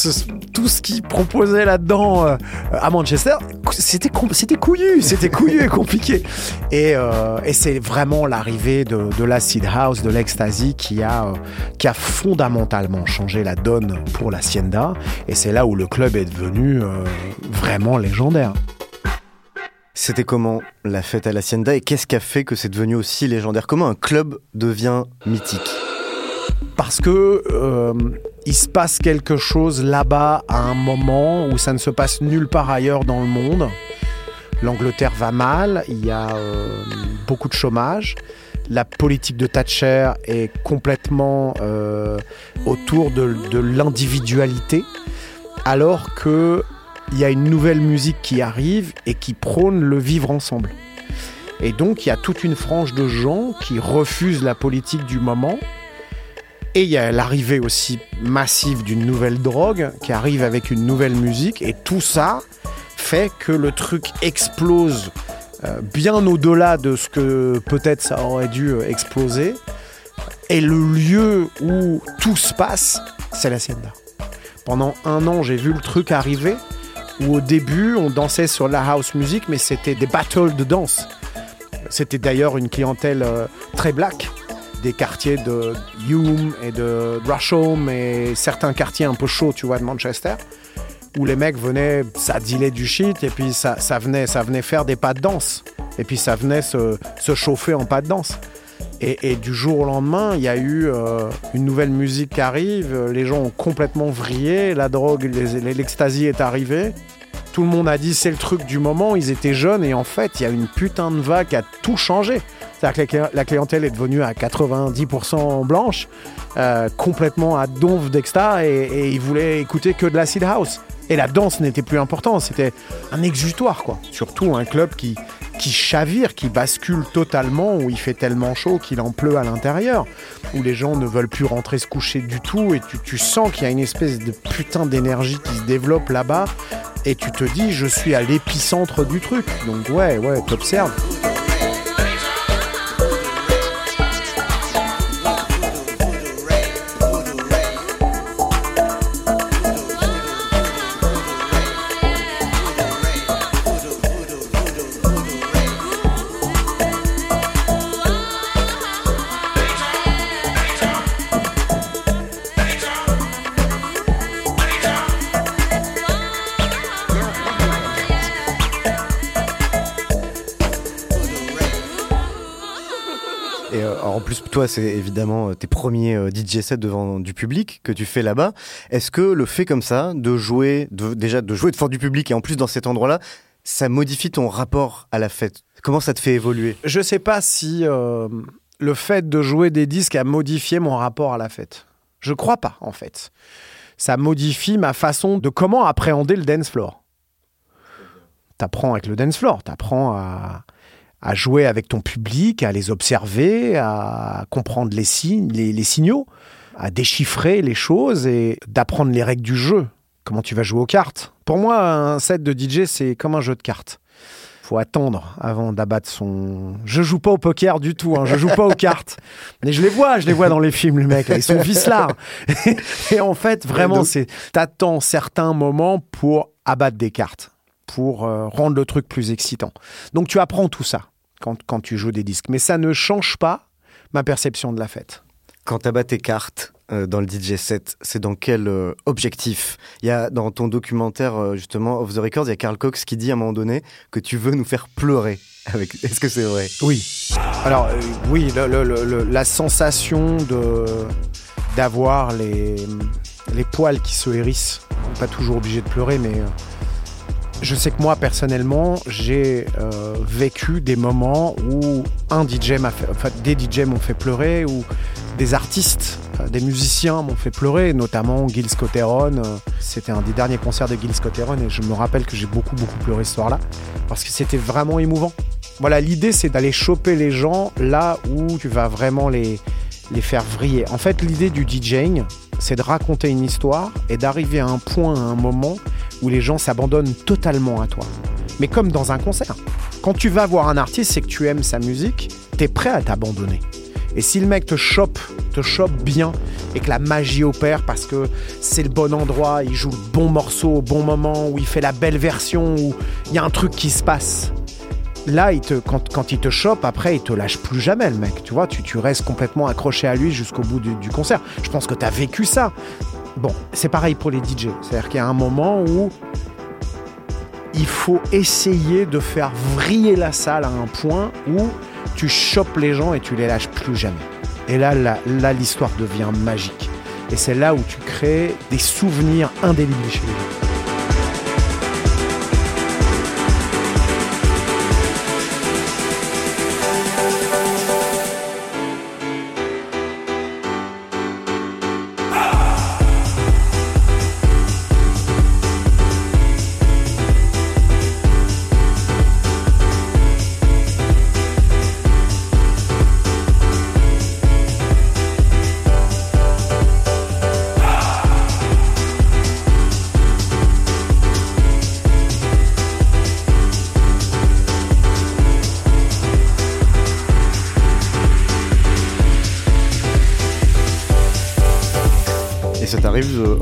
tout ce qu'ils proposaient là-dedans euh, à Manchester, c'était c'était couillu, c'était couillu et compliqué. Et, euh, et c'est vraiment l'arrivée de, de l'acid house, de l'ecstasy qui a, qui a fondamentalement changé la donne pour l'Hacienda. Et c'est là où le club est devenu vraiment légendaire. C'était comment la fête à l'Hacienda et qu'est-ce qui a fait que c'est devenu aussi légendaire? Comment un club devient mythique? Parce que euh, il se passe quelque chose là-bas à un moment où ça ne se passe nulle part ailleurs dans le monde. L'Angleterre va mal, il y a euh, beaucoup de chômage. La politique de Thatcher est complètement euh, autour de, de l'individualité, alors que il y a une nouvelle musique qui arrive et qui prône le vivre ensemble. Et donc, il y a toute une frange de gens qui refusent la politique du moment. Et il y a l'arrivée aussi massive d'une nouvelle drogue qui arrive avec une nouvelle musique. Et tout ça fait que le truc explose euh, bien au-delà de ce que peut-être ça aurait dû euh, exploser. Et le lieu où tout se passe, c'est la Sienda. Pendant un an, j'ai vu le truc arriver où au début, on dansait sur la house music, mais c'était des battles de danse. C'était d'ailleurs une clientèle euh, très black, des quartiers de Hume et de Rushholme et certains quartiers un peu chauds, tu vois, de Manchester, où les mecs venaient, ça dealait du shit et puis ça, ça, venait, ça venait faire des pas de danse. Et puis ça venait se, se chauffer en pas de danse. Et, du jour au lendemain, il y a eu euh, une nouvelle musique qui arrive, les gens ont complètement vrillé, la drogue, l'ecstasy est arrivée. Tout le monde a dit c'est le truc du moment, ils étaient jeunes et en fait, il y a une putain de vague qui a tout changé. C'est-à-dire que la clientèle est devenue à 90% blanche, euh, complètement à donf d'exta et, et ils voulaient écouter que de l'acid house. Et la danse n'était plus important, c'était un exutoire quoi. Surtout un club qui, qui chavire, qui bascule totalement, où il fait tellement chaud qu'il en pleut à l'intérieur, où les gens ne veulent plus rentrer se coucher du tout, et tu, sens qu'il y a une espèce de putain d'énergie qui se développe là-bas, et tu te dis, je suis à l'épicentre du truc. Donc ouais, ouais, t'observes. Toi, c'est évidemment euh, tes premiers euh, DJ sets devant du public que tu fais là-bas. Est-ce que le fait comme ça, de jouer, déjà de jouer devant du public et en plus dans cet endroit-là, ça modifie ton rapport à la fête? Comment ça te fait évoluer? Je sais pas si euh, le fait de jouer des disques a modifié mon rapport à la fête. Je crois pas, en fait. Ça modifie ma façon de comment appréhender le dance floor. T'apprends avec le dance floor, t'apprends à, à jouer avec ton public, à les observer, à comprendre les signes, les, les signaux, à déchiffrer les choses et d'apprendre les règles du jeu. Comment tu vas jouer aux cartes? Pour moi, un set de DJ, c'est comme un jeu de cartes. Faut attendre avant d'abattre son. Je joue pas au poker du tout, hein. je joue pas aux cartes. Mais je les vois, je les vois dans les films, les mecs. Ils sont vicelards. Et en fait, vraiment, c'est t'attends certains moments pour abattre des cartes, pour euh, rendre le truc plus excitant. Donc tu apprends tout ça quand, quand tu joues des disques. Mais ça ne change pas ma perception de la fête. Quand tu abats tes cartes euh, dans le DJ set, c'est dans quel euh, objectif? Il y a dans ton documentaire euh, justement Off the Records, il y a Carl Cox qui dit à un moment donné que tu veux nous faire pleurer. Avec... Est-ce que c'est vrai? Oui. Alors oui, le- le- le- le- la sensation de d'avoir les les poils qui se hérissent. On n'est Pas toujours obligé de pleurer, mais je sais que moi personnellement, j'ai euh, vécu des moments où un DJ m'a fait, enfin des DJ m'ont fait pleurer, ou des artistes, euh, des musiciens m'ont fait pleurer, notamment Gil Scott-Heron. euh, C'était un des derniers concerts de Gil Scott-Heron et je me rappelle que j'ai beaucoup beaucoup pleuré ce soir-là parce que c'était vraiment émouvant. Voilà, l'idée c'est d'aller choper les gens là où tu vas vraiment les, les faire vriller. En fait, l'idée du DJing, c'est de raconter une histoire et d'arriver à un point, à un moment où les gens s'abandonnent totalement à toi. Mais comme dans un concert. Quand tu vas voir un artiste, c'est que tu aimes sa musique, t'es prêt à t'abandonner. Et si le mec te chope, te chope bien, et que la magie opère parce que c'est le bon endroit, il joue le bon morceau au bon moment, où il fait la belle version, où il y a un truc qui se passe, là, il te, quand, quand il te chope, après, il te lâche plus jamais, le mec. Tu vois, tu, tu restes complètement accroché à lui jusqu'au bout du, concert. Je pense que tu as vécu ça. Bon, c'est pareil pour les DJ. C'est-à-dire qu'il y a un moment où il faut essayer de faire vriller la salle à un point où tu chopes les gens et tu les lâches plus jamais. Et là, là, là, l'histoire devient magique. Et c'est là où tu crées des souvenirs indélébiles chez les gens.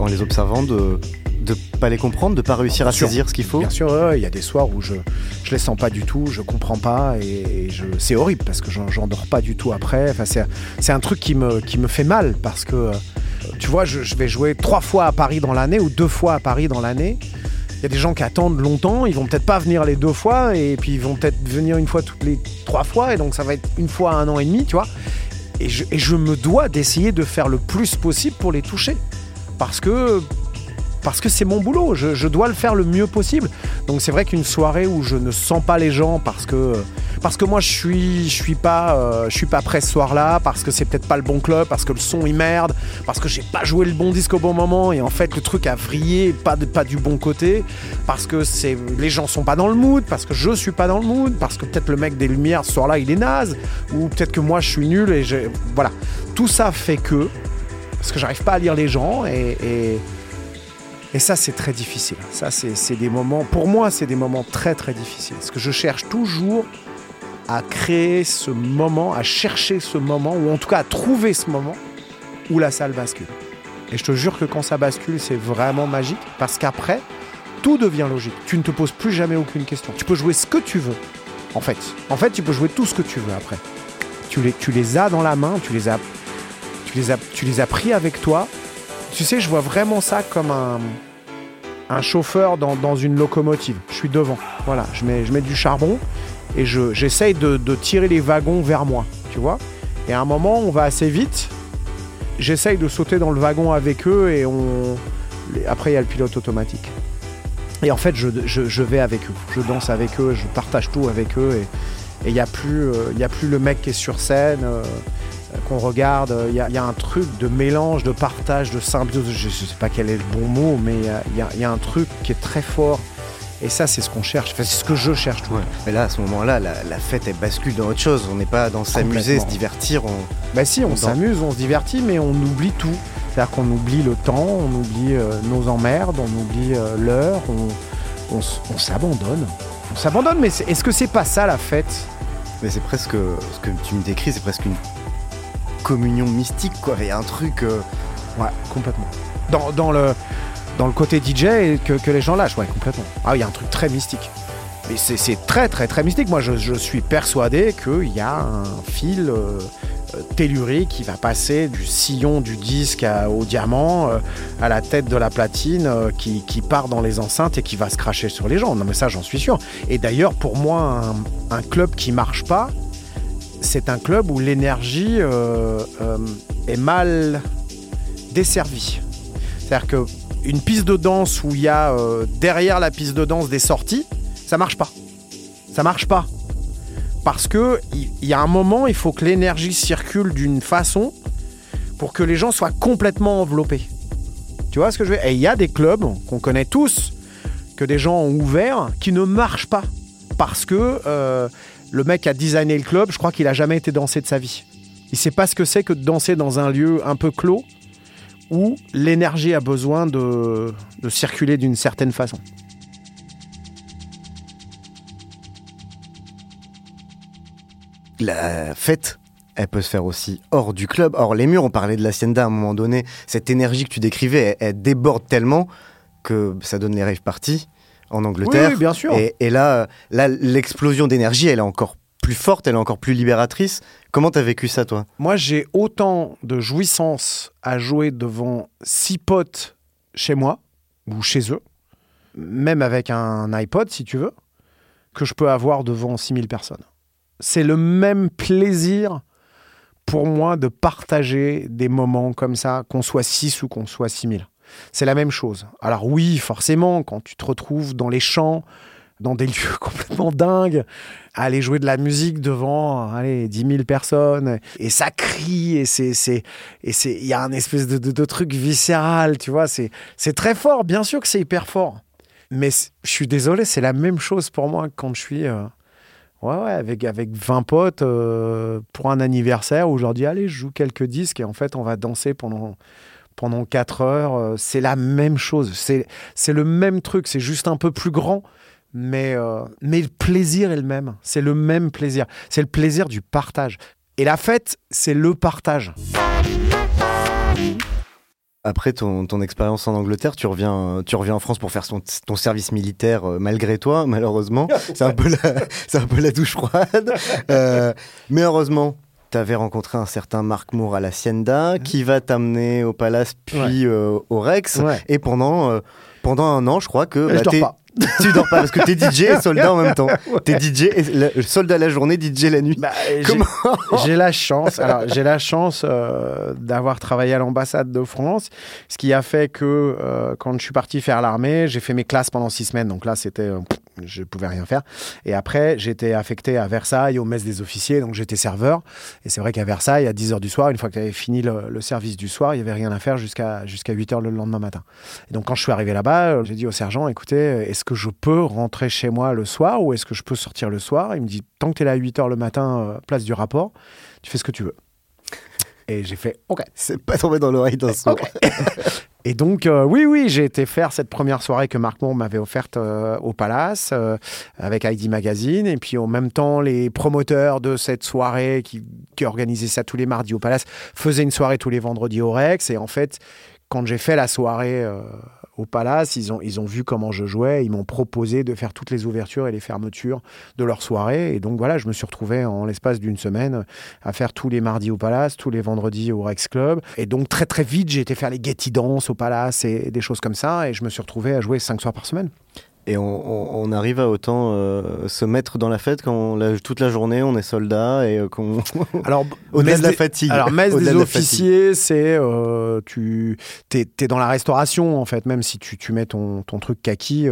En les observant de de pas les comprendre, de pas réussir à sûr. saisir ce qu'il faut Bien sûr, il y a des soirs où je je les sens pas du tout, je comprends pas et, et je c'est horrible parce que j'en dors pas du tout après. Enfin, c'est c'est un truc qui me qui me fait mal parce que euh, tu vois, je, je vais jouer trois fois à Paris dans l'année ou deux fois à Paris dans l'année. Il y a des gens qui attendent longtemps, ils vont peut-être pas venir les deux fois et puis ils vont peut-être venir une fois toutes les trois fois et donc ça va être une fois à un an et demi, tu vois. Et je, et je me dois d'essayer de faire le plus possible pour les toucher parce que c'est mon boulot, je, dois le faire le mieux possible. Donc c'est vrai qu'une soirée où je ne sens pas les gens parce que moi je suis suis pas euh, pas prêt ce soir-là, parce que c'est peut-être pas le bon club, parce que le son il merde, parce que j'ai pas joué le bon disque au bon moment et en fait le truc a vrillé pas du bon côté, parce que les gens sont pas dans le mood, parce que je suis pas dans le mood, parce que peut-être le mec des lumières ce soir-là il est naze ou peut-être que moi je suis nul et voilà tout ça fait que parce que j'arrive pas à lire les gens et, ça, c'est très difficile. C'est des moments, pour moi, c'est des moments très, très difficiles. Parce que je cherche toujours à créer ce moment, à chercher ce moment, ou en tout cas à trouver ce moment où la salle bascule. Et je te jure que quand ça bascule, c'est vraiment magique. Parce qu'après, tout devient logique. Tu ne te poses plus jamais aucune question. Tu peux jouer ce que tu veux, en fait. En fait, tu peux jouer tout ce que tu veux après. Tu les as dans la main, tu les as, tu les as, pris avec toi. Tu sais, je vois vraiment ça comme un, chauffeur dans, une locomotive. Je suis devant. Voilà, je mets, du charbon et je, j'essaye de, tirer les wagons vers moi. Tu vois Et à un moment, on va assez vite. J'essaye de sauter dans le wagon avec eux et on. Après, il y a le pilote automatique. Et en fait, je, vais avec eux. Je danse avec eux, je partage tout avec eux. Et il n'y a, plus, euh, a plus le mec qui est sur scène, euh, qu'on regarde. Il y, a, il y a un truc de mélange, de partage, de symbiose. Je ne sais pas quel est le bon mot, mais il y a- il y, a, un truc qui est très fort. Et ça, c'est ce qu'on cherche. Enfin, c'est ce que je cherche. tout. Ouais. Mais là, à ce moment-là, la, la fête, elle bascule dans autre chose. On n'est pas dans s'amuser, se divertir. On... Bah si, on s'amuse, on se divertit, mais on oublie tout. C'est-à-dire qu'on oublie le temps, on oublie euh, nos emmerdes, on oublie euh, l'heure, on, on s- on s'abandonne. On s'abandonne, mais est-ce que c'est pas ça la fête? Mais c'est presque ce que tu me décris, c'est presque une communion mystique, quoi. Il y a un truc. euh, Ouais, complètement. Dans, le, dans le côté DJ que, les gens lâchent, ouais, complètement. Ah, il y a un truc très mystique. Mais c'est très, très, très mystique. Moi, je, suis persuadé qu'il y a un fil euh, euh, tellurique qui va passer du sillon du disque au diamant, à la tête de la platine, qui, part dans les enceintes et qui va se cracher sur les gens. Non, mais ça, j'en suis sûr. Et d'ailleurs, pour moi, un club qui marche pas, c'est un club où l'énergie euh, euh, est mal desservie. C'est-à-dire que une piste de danse où il y a euh, derrière la piste de danse des sorties, ça marche pas. Ça marche pas. Parce que il il y, a un moment, il faut que l'énergie circule d'une façon pour que les gens soient complètement enveloppés. Tu vois ce que je veux dire? Et il y a des clubs qu'on connaît tous, que des gens ont ouverts, qui ne marchent pas. Parce que le mec a designé le club, je crois qu'il a jamais été dansé de sa vie. Il sait pas ce que c'est que de danser dans un lieu un peu clos où l'énergie a besoin de, circuler d'une certaine façon. La fête, elle peut se faire aussi hors du club, hors les murs. On parlait de l'hacienda à un moment donné. Cette énergie que tu décrivais, elle, déborde tellement que ça donne les rave parties en Angleterre. Oui, oui, bien sûr. Et, et là, là l'explosion d'énergie, elle est encore plus forte, elle est encore plus libératrice. Comment t'as vécu ça, toi? Moi, j'ai autant de jouissance à jouer devant six potes chez moi ou chez eux, même avec un iPod si tu veux, que je peux avoir devant 6000 personnes. C'est le même plaisir pour moi de partager des moments comme ça, qu'on soit 6 ou qu'on soit 6000. C'est la même chose. Alors oui, forcément, quand tu te retrouves dans les champs, dans des lieux complètement dingues, à aller jouer de la musique devant allez, 10 000 personnes, et ça crie, et c'est, c'est, et c'est, il y a un espèce de, truc viscéral, tu vois, c'est, c'est très fort, bien sûr que c'est hyper fort. Mais je suis désolé, c'est la même chose pour moi quand je suis euh, ouais, ouais, avec, avec 20 potes euh, pour un anniversaire où je leur dis allez, je joue quelques disques et en fait on va danser pendant, pendant 4 heures. euh, C'est la même chose, c'est, le même truc, c'est juste un peu plus grand. Mais, euh, mais le plaisir est le même. C'est le même plaisir. C'est le plaisir du partage. Et la fête, c'est le partage. Après ton, ton expérience en Angleterre, tu reviens, tu reviens en France pour faire ton, ton service militaire euh, malgré toi, malheureusement. C'est un, peu la, un peu la douche froide. Euh, mais heureusement, tu avais rencontré un certain Marc Moore à l'Hacienda qui va t'amener au Palace puis euh, au Rex. Ouais. Et pendant, euh, pendant un an, je crois que. je bah, dors pas. Tu dors pas parce que t'es DJ et soldat en même temps. T'es DJ et la- soldat la journée, DJ la nuit. Bah, j'ai- Comment J'ai la chance, alors j'ai la chance euh, d'avoir travaillé à l'ambassade de France, ce qui a fait que euh, quand je suis parti faire l'armée, j'ai fait mes classes pendant six semaines, donc là c'était, euh, je pouvais rien faire. Et après j'étais affecté à Versailles au mess des officiers, donc j'étais serveur. Et c'est vrai qu'à Versailles, à 10h du soir, une fois que tu avais fini le, le service du soir, il y avait rien à faire jusqu'à jusqu'à 8h le lendemain matin. Et donc quand je suis arrivé là-bas, j'ai dit au sergent, écoutez, est-ce que je peux rentrer chez moi le soir ou est-ce que je peux sortir le soir? Il me dit, tant que tu es là à 8h le matin, euh, place du rapport, tu fais ce que tu veux. Et j'ai fait, OK. C'est pas tombé dans l'oreille d'un sourd. Et donc, euh, oui, oui, j'ai été faire cette première soirée que Marc Moore m'avait offerte euh, au Palace euh, avec ID Magazine. Et puis, en même temps, les promoteurs de cette soirée qui, qui organisaient ça tous les mardis au Palace faisaient une soirée tous les vendredis au Rex. Et en fait, quand j'ai fait la soirée euh, au Palace, ils ont, ils ont vu comment je jouais. Ils m'ont proposé de faire toutes les ouvertures et les fermetures de leur soirée. Et donc, voilà, je me suis retrouvé en l'espace d'une semaine à faire tous les mardis au Palace, tous les vendredis au Rex Club. Et donc, très, très vite, j'ai été faire les Getty Dance au Palace et des choses comme ça. Et je me suis retrouvé à jouer cinq soirs par semaine. Et on, on- on arrive à autant euh, se mettre dans la fête quand on, la- toute la journée on est soldat et euh, qu'on Alors, au-delà de la fatigue. Alors, messe des de officiers, c'est euh, tu t'es, t'es dans la restauration en fait, même si tu, tu mets ton, ton truc kaki,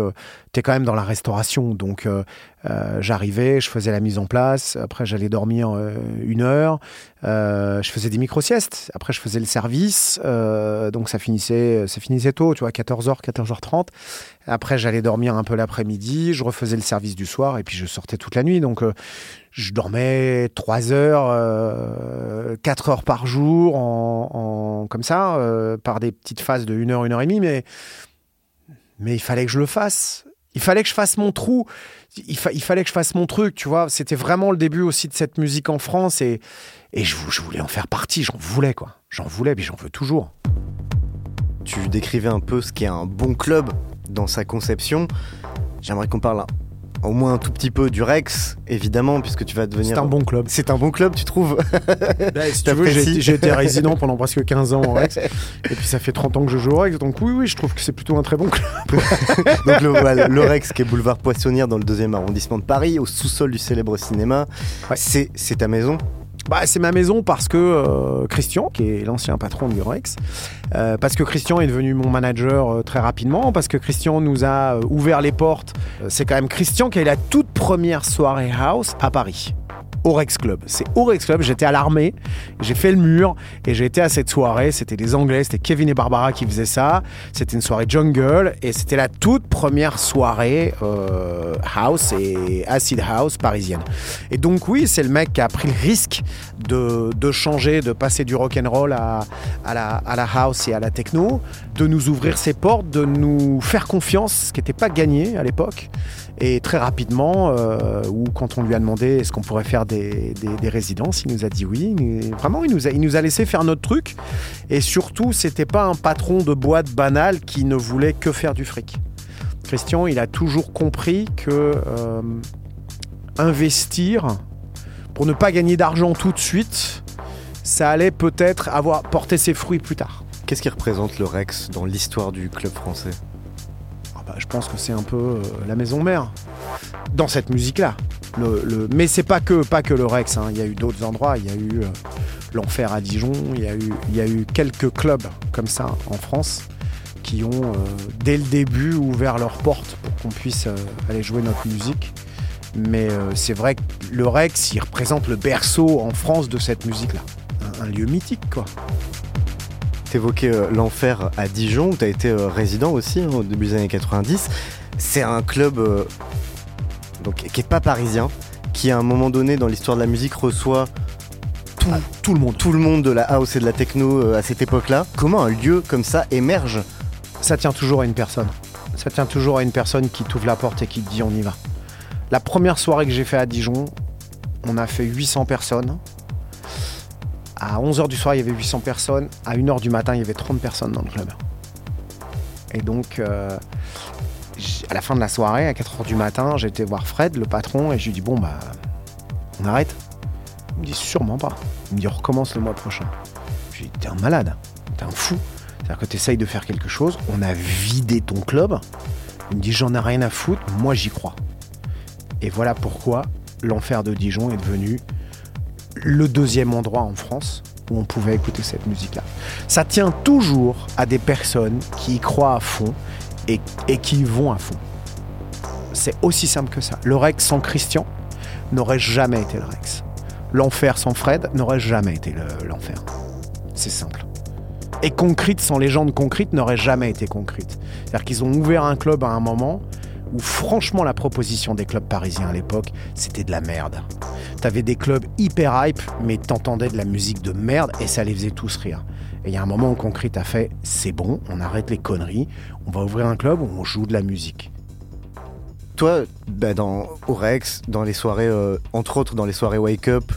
euh, t'es quand même dans la restauration. Donc, euh, euh, j'arrivais, je faisais la mise en place, après j'allais dormir euh, une heure, euh, je faisais des micro-siestes, après je faisais le service, donc ça finissait, ça finissait tôt, tu vois, 14h, 14h30. Après, j'allais dormir un peu l'après-midi, je refaisais le service du soir et puis je sortais toute la nuit. Donc, je dormais 3 heures, euh, 4 heures par jour, en, en- comme ça, par des petites phases de 1 heure, 1 heure et demie. Mais, mais il fallait que je le fasse. Il fallait que je fasse mon trou. Il, fa- il fallait que je fasse mon truc, tu vois. C'était vraiment le début aussi de cette musique en France et, et je, vou- je voulais en faire partie. J'en voulais, quoi. J'en voulais, puis j'en veux toujours. Tu décrivais un peu ce qu'est un bon club dans sa conception. J'aimerais qu'on parle au moins un tout petit peu du Rex, évidemment, puisque tu vas devenir. C'est un bon club. C'est un bon club, tu trouves si tu veux, j'ai été résident pendant presque 15 ans au Rex. Et puis ça fait 30 ans que je joue au Rex. Donc oui, oui, je trouve que c'est plutôt un très bon club. Donc le, voilà, le Rex, qui est boulevard Poissonnière dans le deuxième arrondissement de Paris, au sous-sol du célèbre cinéma. Ouais. C'est ta maison? Bah, c'est ma maison parce que euh, Christian, qui est l'ancien patron du Rex, euh, parce que Christian est devenu mon manager euh, très rapidement, parce que Christian nous a euh, ouvert les portes. C'est quand même Christian qui a eu la toute première soirée house à Paris. Au Rex Club. C'est au Rex Club. J'étais à l'armée, j'ai fait le mur et j'ai été à cette soirée. C'était des Anglais, c'était Kevin et Barbara qui faisaient ça. C'était une soirée jungle et c'était la toute première soirée euh, house et acid house parisienne. Et donc oui, c'est le mec qui a pris le risque de, de changer, de passer du rock and roll à, à, la, à la house et à la techno, de nous ouvrir ses portes, de nous faire confiance, ce qui n'était pas gagné à l'époque. Et très rapidement, euh, ou quand on lui a demandé est-ce qu'on pourrait faire des, résidences, il nous a dit oui. Vraiment, il nous, a, laissé faire notre truc. Et surtout, c'était pas un patron de boîte banale qui ne voulait que faire du fric. Christian, il a toujours compris que euh, investir pour ne pas gagner d'argent tout de suite, ça allait peut-être avoir porté ses fruits plus tard. Qu'est-ce qui représente le Rex dans l'histoire du club français? Bah, je pense que c'est un peu euh, la maison mère dans cette musique-là. Mais c'est pas que pas que le Rex. hein. Il y a eu d'autres endroits. Il y a eu euh, l'Enfer à Dijon. Il y a eu quelques clubs comme ça en France qui ont euh, dès le début ouvert leurs portes pour qu'on puisse aller jouer notre musique. Mais c'est vrai que le Rex, il représente le berceau en France de cette musique-là. Un lieu mythique, quoi. T'évoquais euh, l'enfer à Dijon, où t'as été euh, résident aussi hein, au début des années 90. C'est un club euh, donc, qui est pas parisien, qui à un moment donné dans l'histoire de la musique reçoit tout, tout le monde. tout le monde de la house et de la techno euh, à cette époque-là. Comment un lieu comme ça émerge? Ça tient toujours à une personne. Ça tient toujours à une personne qui t'ouvre la porte et qui te dit on y va. La première soirée que j'ai fait à Dijon, on a fait 800 personnes. À 11h du soir, il y avait 800 personnes. À 1h du matin, il y avait 30 personnes dans le club. Et donc, euh, à la fin de la soirée, à 4h du matin, j'ai été voir Fred, le patron, et je lui ai dit Bon, bah, on arrête Il me dit Sûrement pas. Il me dit recommence le mois prochain. Je lui ai dit T'es un malade, t'es un fou. C'est-à-dire que tu essayes de faire quelque chose, on a vidé ton club. Il me dit J'en ai rien à foutre, moi j'y crois. Et voilà pourquoi l'enfer de Dijon est devenu le deuxième endroit en France où on pouvait écouter cette musique-là. Ça tient toujours à des personnes qui y croient à fond et, qui y vont à fond. C'est aussi simple que ça. Le Rex sans Christian n'aurait jamais été le Rex. L'enfer sans Fred n'aurait jamais été le- l'enfer. C'est simple. Et Concrete sans légende Concrete n'aurait jamais été Concrete. C'est-à-dire qu'ils ont ouvert un club à un moment où franchement la proposition des clubs parisiens à l'époque, c'était de la merde. T'avais des clubs hyper hype, mais t'entendais de la musique de merde et ça les faisait tous rire. Et il y a un moment où Concrete a fait c'est bon, on arrête les conneries, on va ouvrir un club où on joue de la musique. Toi, bah, dans au Rex, dans les soirées, euh, entre autres dans les soirées Wake Up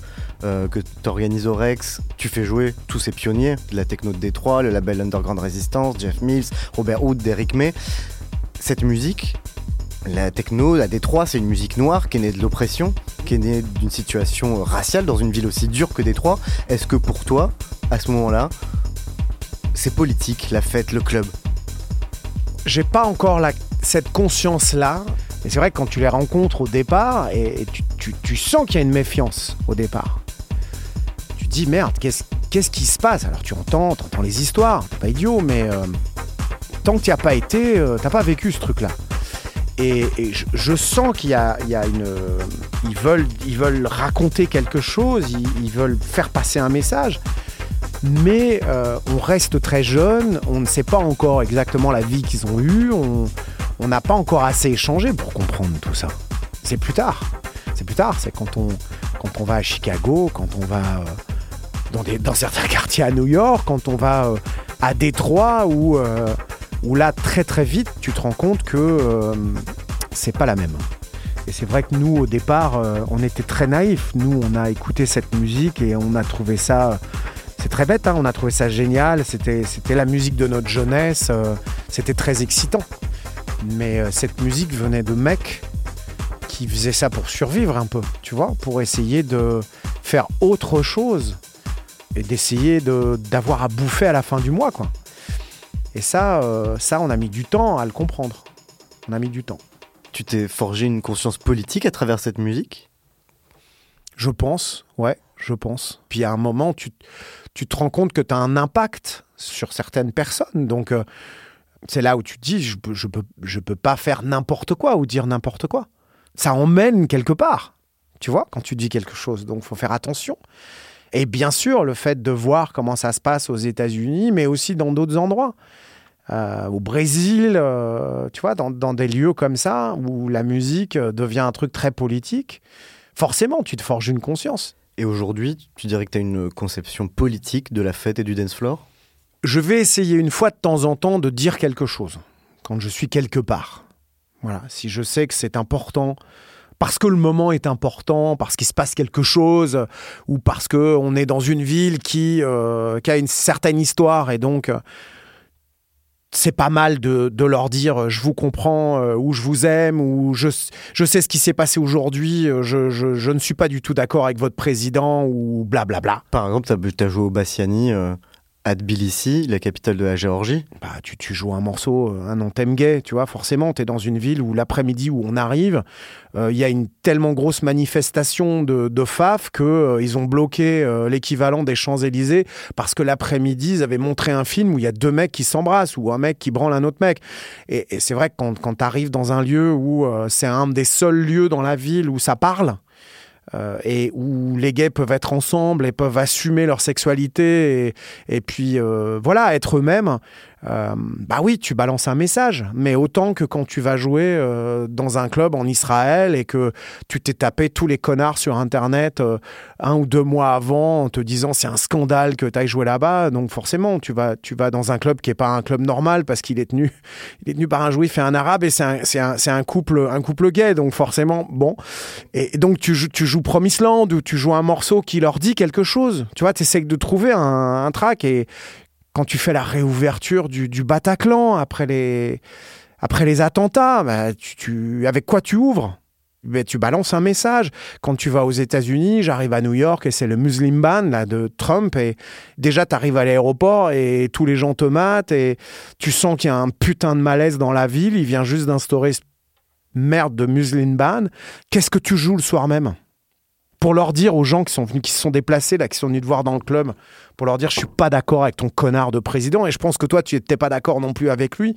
euh, que tu organises au Rex, tu fais jouer tous ces pionniers de la techno de Détroit, le label Underground Resistance, Jeff Mills, Robert Hood, Derrick May. Cette musique, la techno à Détroit, c'est une musique noire qui est née de l'oppression, qui est née d'une situation raciale dans une ville aussi dure que Détroit. Est-ce que pour toi, à ce moment-là, c'est politique, la fête, le club? J'ai pas encore la- cette conscience-là, mais c'est vrai que quand tu les rencontres au départ, et, tu, tu- tu sens qu'il y a une méfiance au départ. Tu te dis merde, qu'est-ce qui se passe? Alors tu entends, entends les histoires, t'es pas idiot, mais euh, tant que tu n'y as pas été, euh, t'as pas vécu ce truc-là. Et, je, sens qu'il y a, une. Ils veulent, ils veulent raconter quelque chose, ils, veulent faire passer un message. Mais euh, on reste très jeune, on ne sait pas encore exactement la vie qu'ils ont eue, on n'a pas encore assez échangé pour comprendre tout ça. C'est plus tard. C'est plus tard, c'est quand on, quand on va à Chicago, quand on va euh, dans, des, dans certains quartiers à New York, quand on va euh, à Détroit, euh, où là, très très vite, tu te rends compte que euh, c'est pas la même. Et c'est vrai que nous, au départ, euh, on était très naïfs. Nous, on a écouté cette musique et on a trouvé ça. C'est très bête, hein, on a trouvé ça génial. C'était, la musique de notre jeunesse. euh, c'était très excitant. Mais euh, cette musique venait de mecs qui faisaient ça pour survivre un peu, tu vois, pour essayer de faire autre chose et d'essayer de, d'avoir à bouffer à la fin du mois, quoi. Et ça, euh, ça, on a mis du temps à le comprendre. On a mis du temps. Tu t'es forgé une conscience politique à travers cette musique? Je pense, ouais, je pense. Puis à un moment, tu, tu te rends compte que tu as un impact sur certaines personnes. Donc, euh, c'est là où tu te dis, je je peux, je peux pas faire n'importe quoi ou dire n'importe quoi. Ça emmène quelque part, tu vois, quand tu dis quelque chose. Donc, faut faire attention. Et bien sûr, le fait de voir comment ça se passe aux États-Unis, mais aussi dans d'autres endroits. Euh, au Brésil, euh, tu vois, dans, dans des lieux comme ça, où la musique euh, devient un truc très politique, forcément, tu te forges une conscience. Et aujourd'hui, tu dirais que tu as une conception politique de la fête et du dance floor? Je vais essayer une fois de temps en temps de dire quelque chose quand je suis quelque part. Voilà, si je sais que c'est important parce que le moment est important, parce qu'il se passe quelque chose, ou parce que on est dans une ville qui, euh, qui a une certaine histoire et donc euh, c'est pas mal de, leur dire euh, je vous comprends ou je vous aime ou je, je sais ce qui s'est passé aujourd'hui, je, je, ne suis pas du tout d'accord avec votre président ou blablabla. Par exemple, tu as, joué au Bassiani à la capitale de la Géorgie. Bah, tu, tu joues un morceau, euh, un anthem gay, tu vois, forcément, tu es dans une ville où l'après-midi où on arrive, euh, il y a une tellement grosse manifestation de, de FAF qu'ils euh, ils ont bloqué euh, l'équivalent des Champs-Élysées parce que l'après-midi, ils avaient montré un film où il y a deux mecs qui s'embrassent ou un mec qui branle un autre mec. Et, et c'est vrai que quand, quand tu arrives dans un lieu où c'est un des seuls lieux dans la ville où ça parle, euh, et où les gays peuvent être ensemble et peuvent assumer leur sexualité et, puis euh, voilà, être eux-mêmes, euh, bah oui, tu balances un message, mais autant que quand tu vas jouer euh, dans un club en Israël et que tu t'es tapé tous les connards sur Internet euh, un ou deux mois avant en te disant c'est un scandale que tu ailles jouer là-bas. Donc forcément, tu vas, tu vas dans un club qui est pas un club normal parce qu'il est tenu, il est tenu par un juif et un arabe et c'est un, un, un couple, un couple gay. Donc forcément, bon. Et, donc tu joues, tu joues Promised Land ou tu joues un morceau qui leur dit quelque chose. Tu vois, tu essaies de trouver un, un track et quand tu fais la réouverture du, du Bataclan après les, après les attentats, bah, tu, avec quoi tu ouvres? Ben, tu balances un message. Quand tu vas aux États-Unis, j'arrive à New York et c'est le Muslim Ban là, de Trump. Et déjà, tu arrives à l'aéroport et tous les gens te matent et tu sens qu'il y a un putain de malaise dans la ville. Il vient juste d'instaurer ce merde de Muslim Ban. Qu'est-ce que tu joues le soir même? Pour leur dire aux gens qui sont venus, qui se sont déplacés, là, qui sont venus te voir dans le club, pour leur dire je suis pas d'accord avec ton connard de président et je pense que toi tu n'étais pas d'accord non plus avec lui.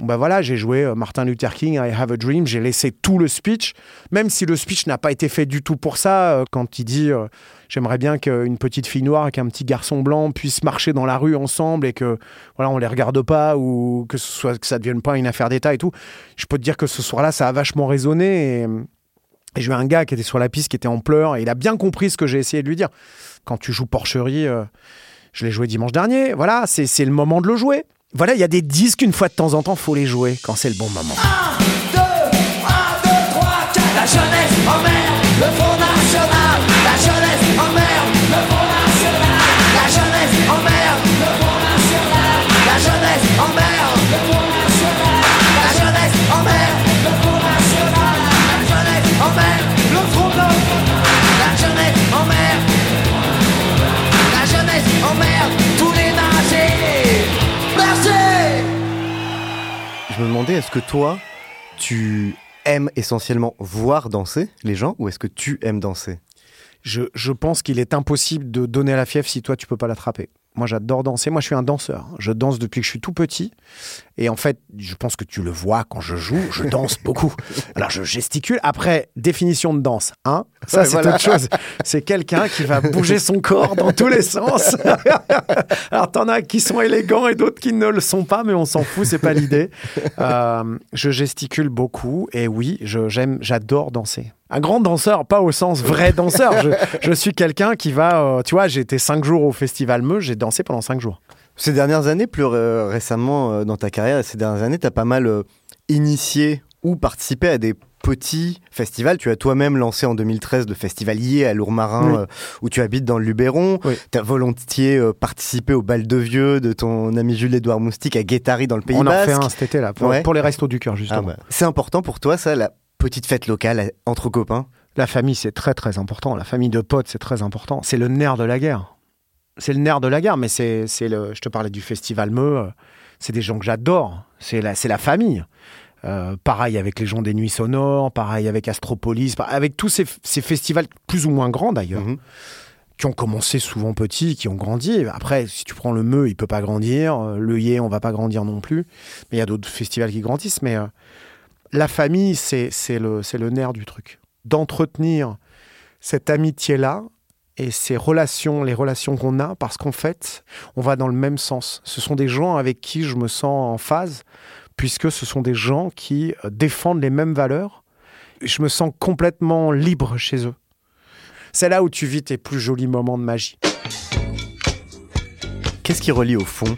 Bon ben voilà, j'ai joué euh, Martin Luther King, I Have a Dream, j'ai laissé tout le speech, même si le speech n'a pas été fait du tout pour ça, euh, quand il dit euh, j'aimerais bien qu'une petite fille noire et qu'un petit garçon blanc puissent marcher dans la rue ensemble et que voilà on les regarde pas ou que ce soit que ça devienne pas une affaire d'État et tout. Je peux te dire que ce soir-là ça a vachement résonné et j'ai eu un gars qui était sur la piste qui était en pleurs et il a bien compris ce que j'ai essayé de lui dire. Quand tu joues Porcherie, euh, je l'ai joué dimanche dernier. Voilà, c'est le moment de le jouer. Voilà, il y a des disques une fois de temps en temps, faut les jouer quand c'est le bon moment. La jeunesse emmerde le Front National. La jeunesse emmerde le Front National. La jeunesse emmerde le Front National. La jeunesse emmerde le que toi, tu aimes essentiellement voir danser les gens ou est-ce que tu aimes danser? Je, je pense qu'il est impossible de donner la fièvre si toi tu peux pas l'attraper. Moi j'adore danser, moi je suis un danseur. Je danse depuis que je suis tout petit. Et en fait, je pense que tu le vois quand je joue, je danse beaucoup. Alors je gesticule. Après, définition de danse, hein Ça Ouais, c'est voilà. autre chose. C'est quelqu'un qui va bouger son corps dans tous les sens. Alors t'en as qui sont élégants et d'autres qui ne le sont pas, mais on s'en fout, c'est pas l'idée. Euh, je gesticule beaucoup et oui, je- j'aime, j'adore danser. Un grand danseur, pas au sens vrai danseur. Je, je suis quelqu'un qui va, euh, tu vois, j'ai été cinq jours au festival Meuse, j'ai dansé pendant cinq jours. Ces dernières années, plus récemment euh, dans ta carrière, ces dernières années, tu as pas mal euh, initié ou participé à des petits festivals. Tu as toi-même lancé en 2013 le festivalier à Lourmarin, Oui. euh, où tu habites dans le Luberon. Oui. Tu as volontiers euh, participé au bal de vieux de ton ami Jules-Édouard Moustique à Guétari dans le Pays On en Basque. fait un cet été là, pour, Ouais. pour les restos du cœur Ah justement. bah, C'est important pour toi, ça, la petite fête locale entre copains? La famille, c'est très très important. La famille de potes, c'est très important. C'est le nerf de la guerre. C'est le nerf de la guerre, mais c'est le. Je te parlais du festival Meux. euh, C'est des gens que j'adore. C'est la, c'est la famille. Euh, pareil avec les gens des Nuits Sonores, pareil avec Astropolis, avec tous ces, ces festivals plus ou moins grands d'ailleurs, Mhm. qui ont commencé souvent petits, qui ont grandi. Après, si tu prends le Meux, il peut pas grandir. Euh, Le Yé, on va pas grandir non plus. Mais il y a d'autres festivals qui grandissent. Mais euh, la famille, c'est c'est le, c'est le nerf du truc. D'entretenir cette amitié-là et ces relations, les relations qu'on a, parce qu'en fait, on va dans le même sens. Ce sont des gens avec qui je me sens en phase, puisque ce sont des gens qui euh, défendent les mêmes valeurs. Je me sens complètement libre chez eux. C'est là où tu vis tes plus jolis moments de magie. Qu'est-ce qui relie au fond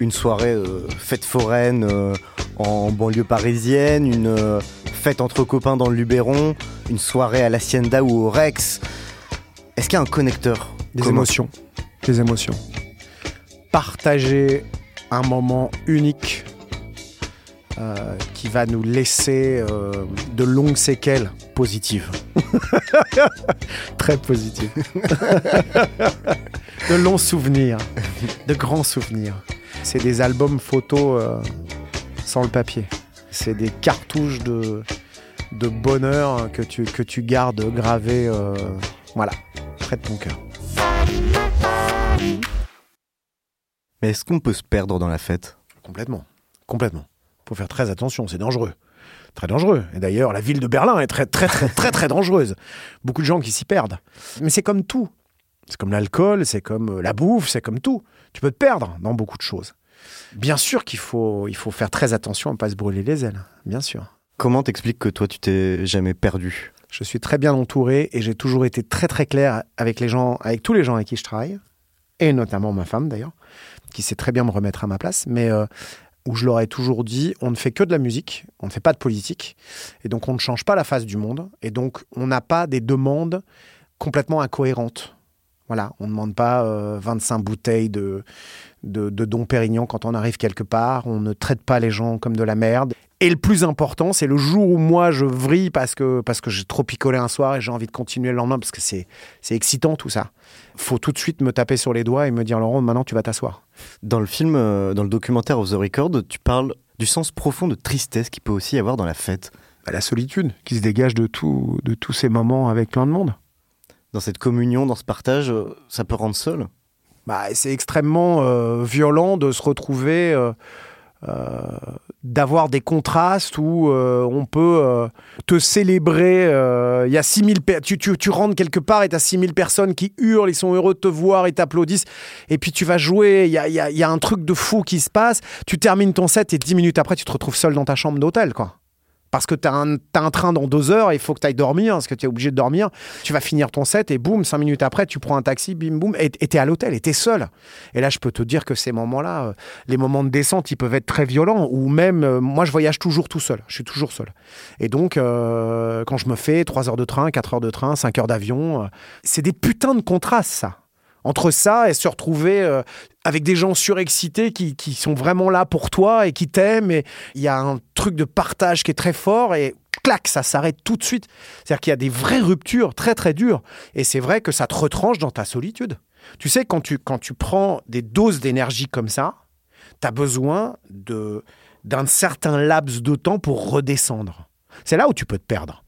une soirée euh, fête foraine euh, en banlieue parisienne, une fête entre copains dans le Luberon, une soirée à l'Hacienda ou au Rex Est-ce qu'il y a un connecteur Des commun émotions. Des émotions. Partager un moment unique euh, qui va nous laisser euh, de longues séquelles positives. Très positives. de longs souvenirs. De grands souvenirs. C'est des albums photos euh, sans le papier. C'est des cartouches de, de bonheur que tu, que tu gardes gravées voilà, près de ton cœur. Mais est-ce qu'on peut se perdre dans la fête? Complètement. Complètement. Faut faire très attention, c'est dangereux. Très dangereux. Et d'ailleurs, la ville de Berlin est très, très, très, très, très dangereuse. Beaucoup de gens qui s'y perdent. Mais c'est comme tout. C'est comme l'alcool, c'est comme euh, la bouffe, c'est comme tout. Tu peux te perdre dans beaucoup de choses. Bien sûr qu'il faut, il faut faire très attention à ne pas se brûler les ailes, bien sûr. Comment t'expliques que toi, tu t'es jamais perdu? Je suis très bien entouré et j'ai toujours été très très clair avec les gens, avec tous les gens avec qui je travaille, et notamment ma femme d'ailleurs, qui sait très bien me remettre à ma place, mais euh, où je leur ai toujours dit, on ne fait que de la musique, on ne fait pas de politique, et donc on ne change pas la face du monde, et donc on n'a pas des demandes complètement incohérentes. Voilà, on ne demande pas euh, 25 bouteilles de, de, de Pérignon quand on arrive quelque part, on ne traite pas les gens comme de la merde. Et le plus important, c'est le jour où moi je vrille parce que, parce que j'ai trop picolé un soir et j'ai envie de continuer le lendemain parce que c'est, c'est excitant tout ça. Faut tout de suite me taper sur les doigts et me dire Laurent, maintenant tu vas t'asseoir. Dans le film, euh, dans le documentaire Of the Record, tu parles du sens profond de tristesse qu'il peut aussi y avoir dans la fête. Bah, la solitude qui se dégage de, tout, de tous ces moments avec plein de monde. Dans cette communion, dans ce partage, euh, ça peut rendre seul? Bah, c'est extrêmement euh, violent de se retrouver, euh, d'avoir des contrastes où euh, on peut euh, te célébrer. euh, Il y a 6000 per- tu, tu, tu rentres quelque part et tu as 6000 personnes qui hurlent, ils sont heureux de te voir, ils t'applaudissent. Et puis tu vas jouer, il y a, y a- y a un truc de fou qui se passe. Tu termines ton set et 10 minutes après, tu te retrouves seul dans ta chambre d'hôtel, quoi. Parce que tu as, un train dans deux heures, il faut que tu ailles dormir, parce que tu es obligé de dormir. Tu vas finir ton set et boum, cinq minutes après, tu prends un taxi, bim boum, et tu es à l'hôtel et tu es seul. Et là, je peux te dire que ces moments-là, euh, les moments de descente, ils peuvent être très violents. Ou même, euh, moi, je voyage toujours tout seul. Je suis toujours seul. Et donc, euh, quand je me fais 3 heures de train, 4 heures de train, 5 heures d'avion, c'est des putains de contrastes, ça. Entre ça et se retrouver euh, avec des gens surexcités qui, sont vraiment là pour toi et qui t'aiment. Et il y a un truc de partage qui est très fort et clac, ça s'arrête tout de suite. C'est-à-dire qu'il y a des vraies ruptures très très dures. Et c'est vrai que ça te retranche dans ta solitude. Tu sais, quand tu, quand tu prends des doses d'énergie comme ça, tu as besoin de, d'un certain laps de temps pour redescendre. C'est là où tu peux te perdre.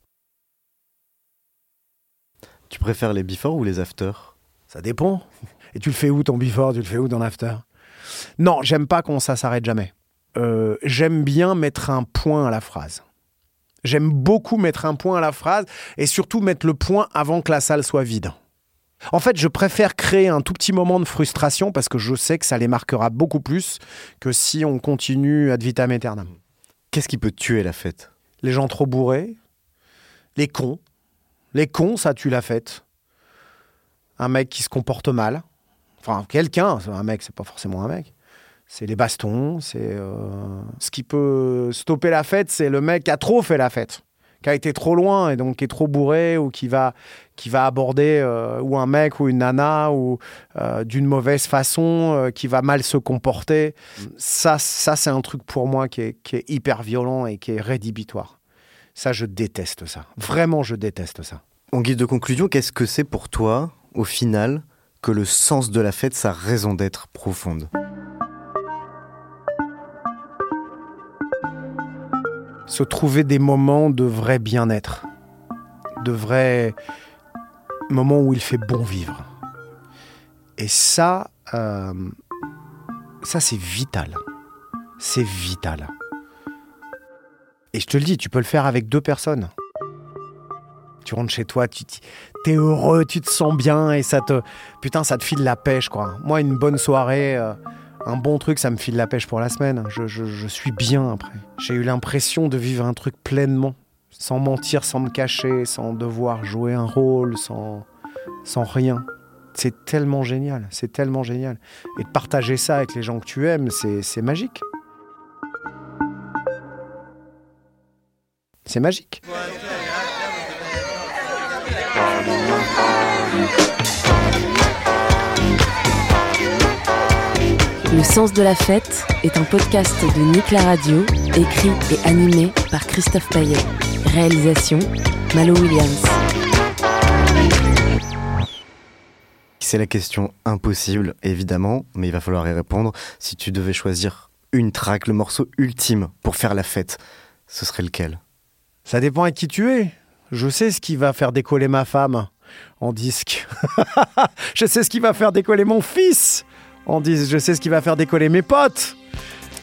Tu préfères les before ou les after Ça dépend. Et tu le fais où ton before? Tu le fais où ton after Non, j'aime pas quand ça s'arrête jamais. Euh, j'aime bien mettre un point à la phrase. J'aime beaucoup mettre un point à la phrase et surtout mettre le point avant que la salle soit vide. En fait, je préfère créer un tout petit moment de frustration parce que je sais que ça les marquera beaucoup plus que si on continue ad vitam aeternam. Qu'est-ce qui peut tuer la fête? Les gens trop bourrés, les cons? Les cons, ça tue la fête. Un mec qui se comporte mal. Enfin, quelqu'un, un mec, c'est pas forcément un mec. C'est les bastons, c'est. euh, Ce qui peut stopper la fête, c'est le mec qui a trop fait la fête, qui a été trop loin et donc qui est trop bourré ou qui va, qui va aborder euh, ou un mec ou une nana ou euh, d'une mauvaise façon, qui va mal se comporter. Ça, ça c'est un truc pour moi qui est, qui est hyper violent et qui est rédhibitoire. Ça, je déteste ça. Vraiment, je déteste ça. En guise de conclusion, qu'est-ce que c'est pour toi, au final, que le sens de la fête, sa raison d'être profonde Se trouver des moments de vrai bien-être, de vrais moments où il fait bon vivre. Et ça, euh, ça c'est vital. C'est vital. Et je te le dis, tu peux le faire avec deux personnes. Tu rentres chez toi, tu es heureux, tu te sens bien et ça te putain ça te file la pêche quoi. Moi une bonne soirée, euh, un bon truc, ça me file la pêche pour la semaine. Je, je- suis bien après. J'ai eu l'impression de vivre un truc pleinement, sans mentir, sans me cacher, sans devoir jouer un rôle, sans sans rien. C'est tellement génial, c'est tellement génial. Et de partager ça avec les gens que tu aimes, c'est magique. C'est magique. Le sens de la fête est un podcast de Nick la Radio, écrit et animé par Christophe Paillet. Réalisation Malo Williams. C'est la question impossible, évidemment, mais il va falloir y répondre. Si tu devais choisir une track, le morceau ultime pour faire la fête, ce serait lequel? Ça dépend à qui tu es. Je sais ce qui va faire décoller ma femme en disque. je sais ce qui va faire décoller mon fils en disque. Je sais ce qui va faire décoller mes potes.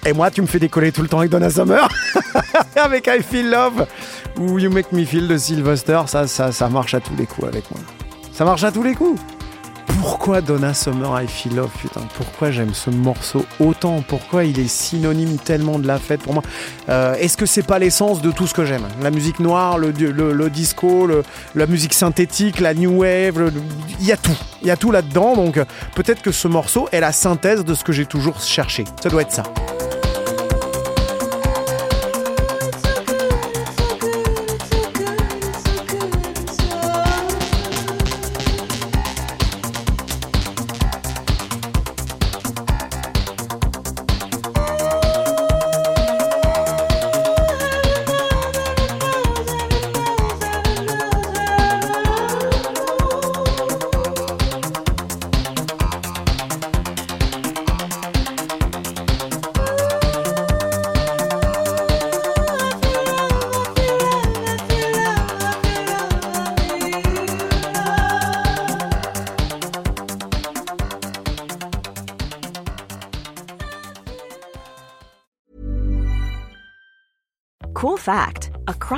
Et moi, tu me fais décoller tout le temps avec Donna Summer, avec I Feel Love ou You Make Me Feel de Sylvester. Ça, ça, ça marche à tous les coups avec moi. Ça marche à tous les coups. Pourquoi Donna Summer I Feel Love Putain, pourquoi j'aime ce morceau autant? Pourquoi il est synonyme tellement de la fête pour moi? Euh, Est-ce que c'est pas l'essence de tout ce que j'aime? La musique noire, le, disco, la musique synthétique, la new wave, il y a tout. Il y a tout là-dedans, donc peut-être que ce morceau est la synthèse de ce que j'ai toujours cherché. Ça doit être ça.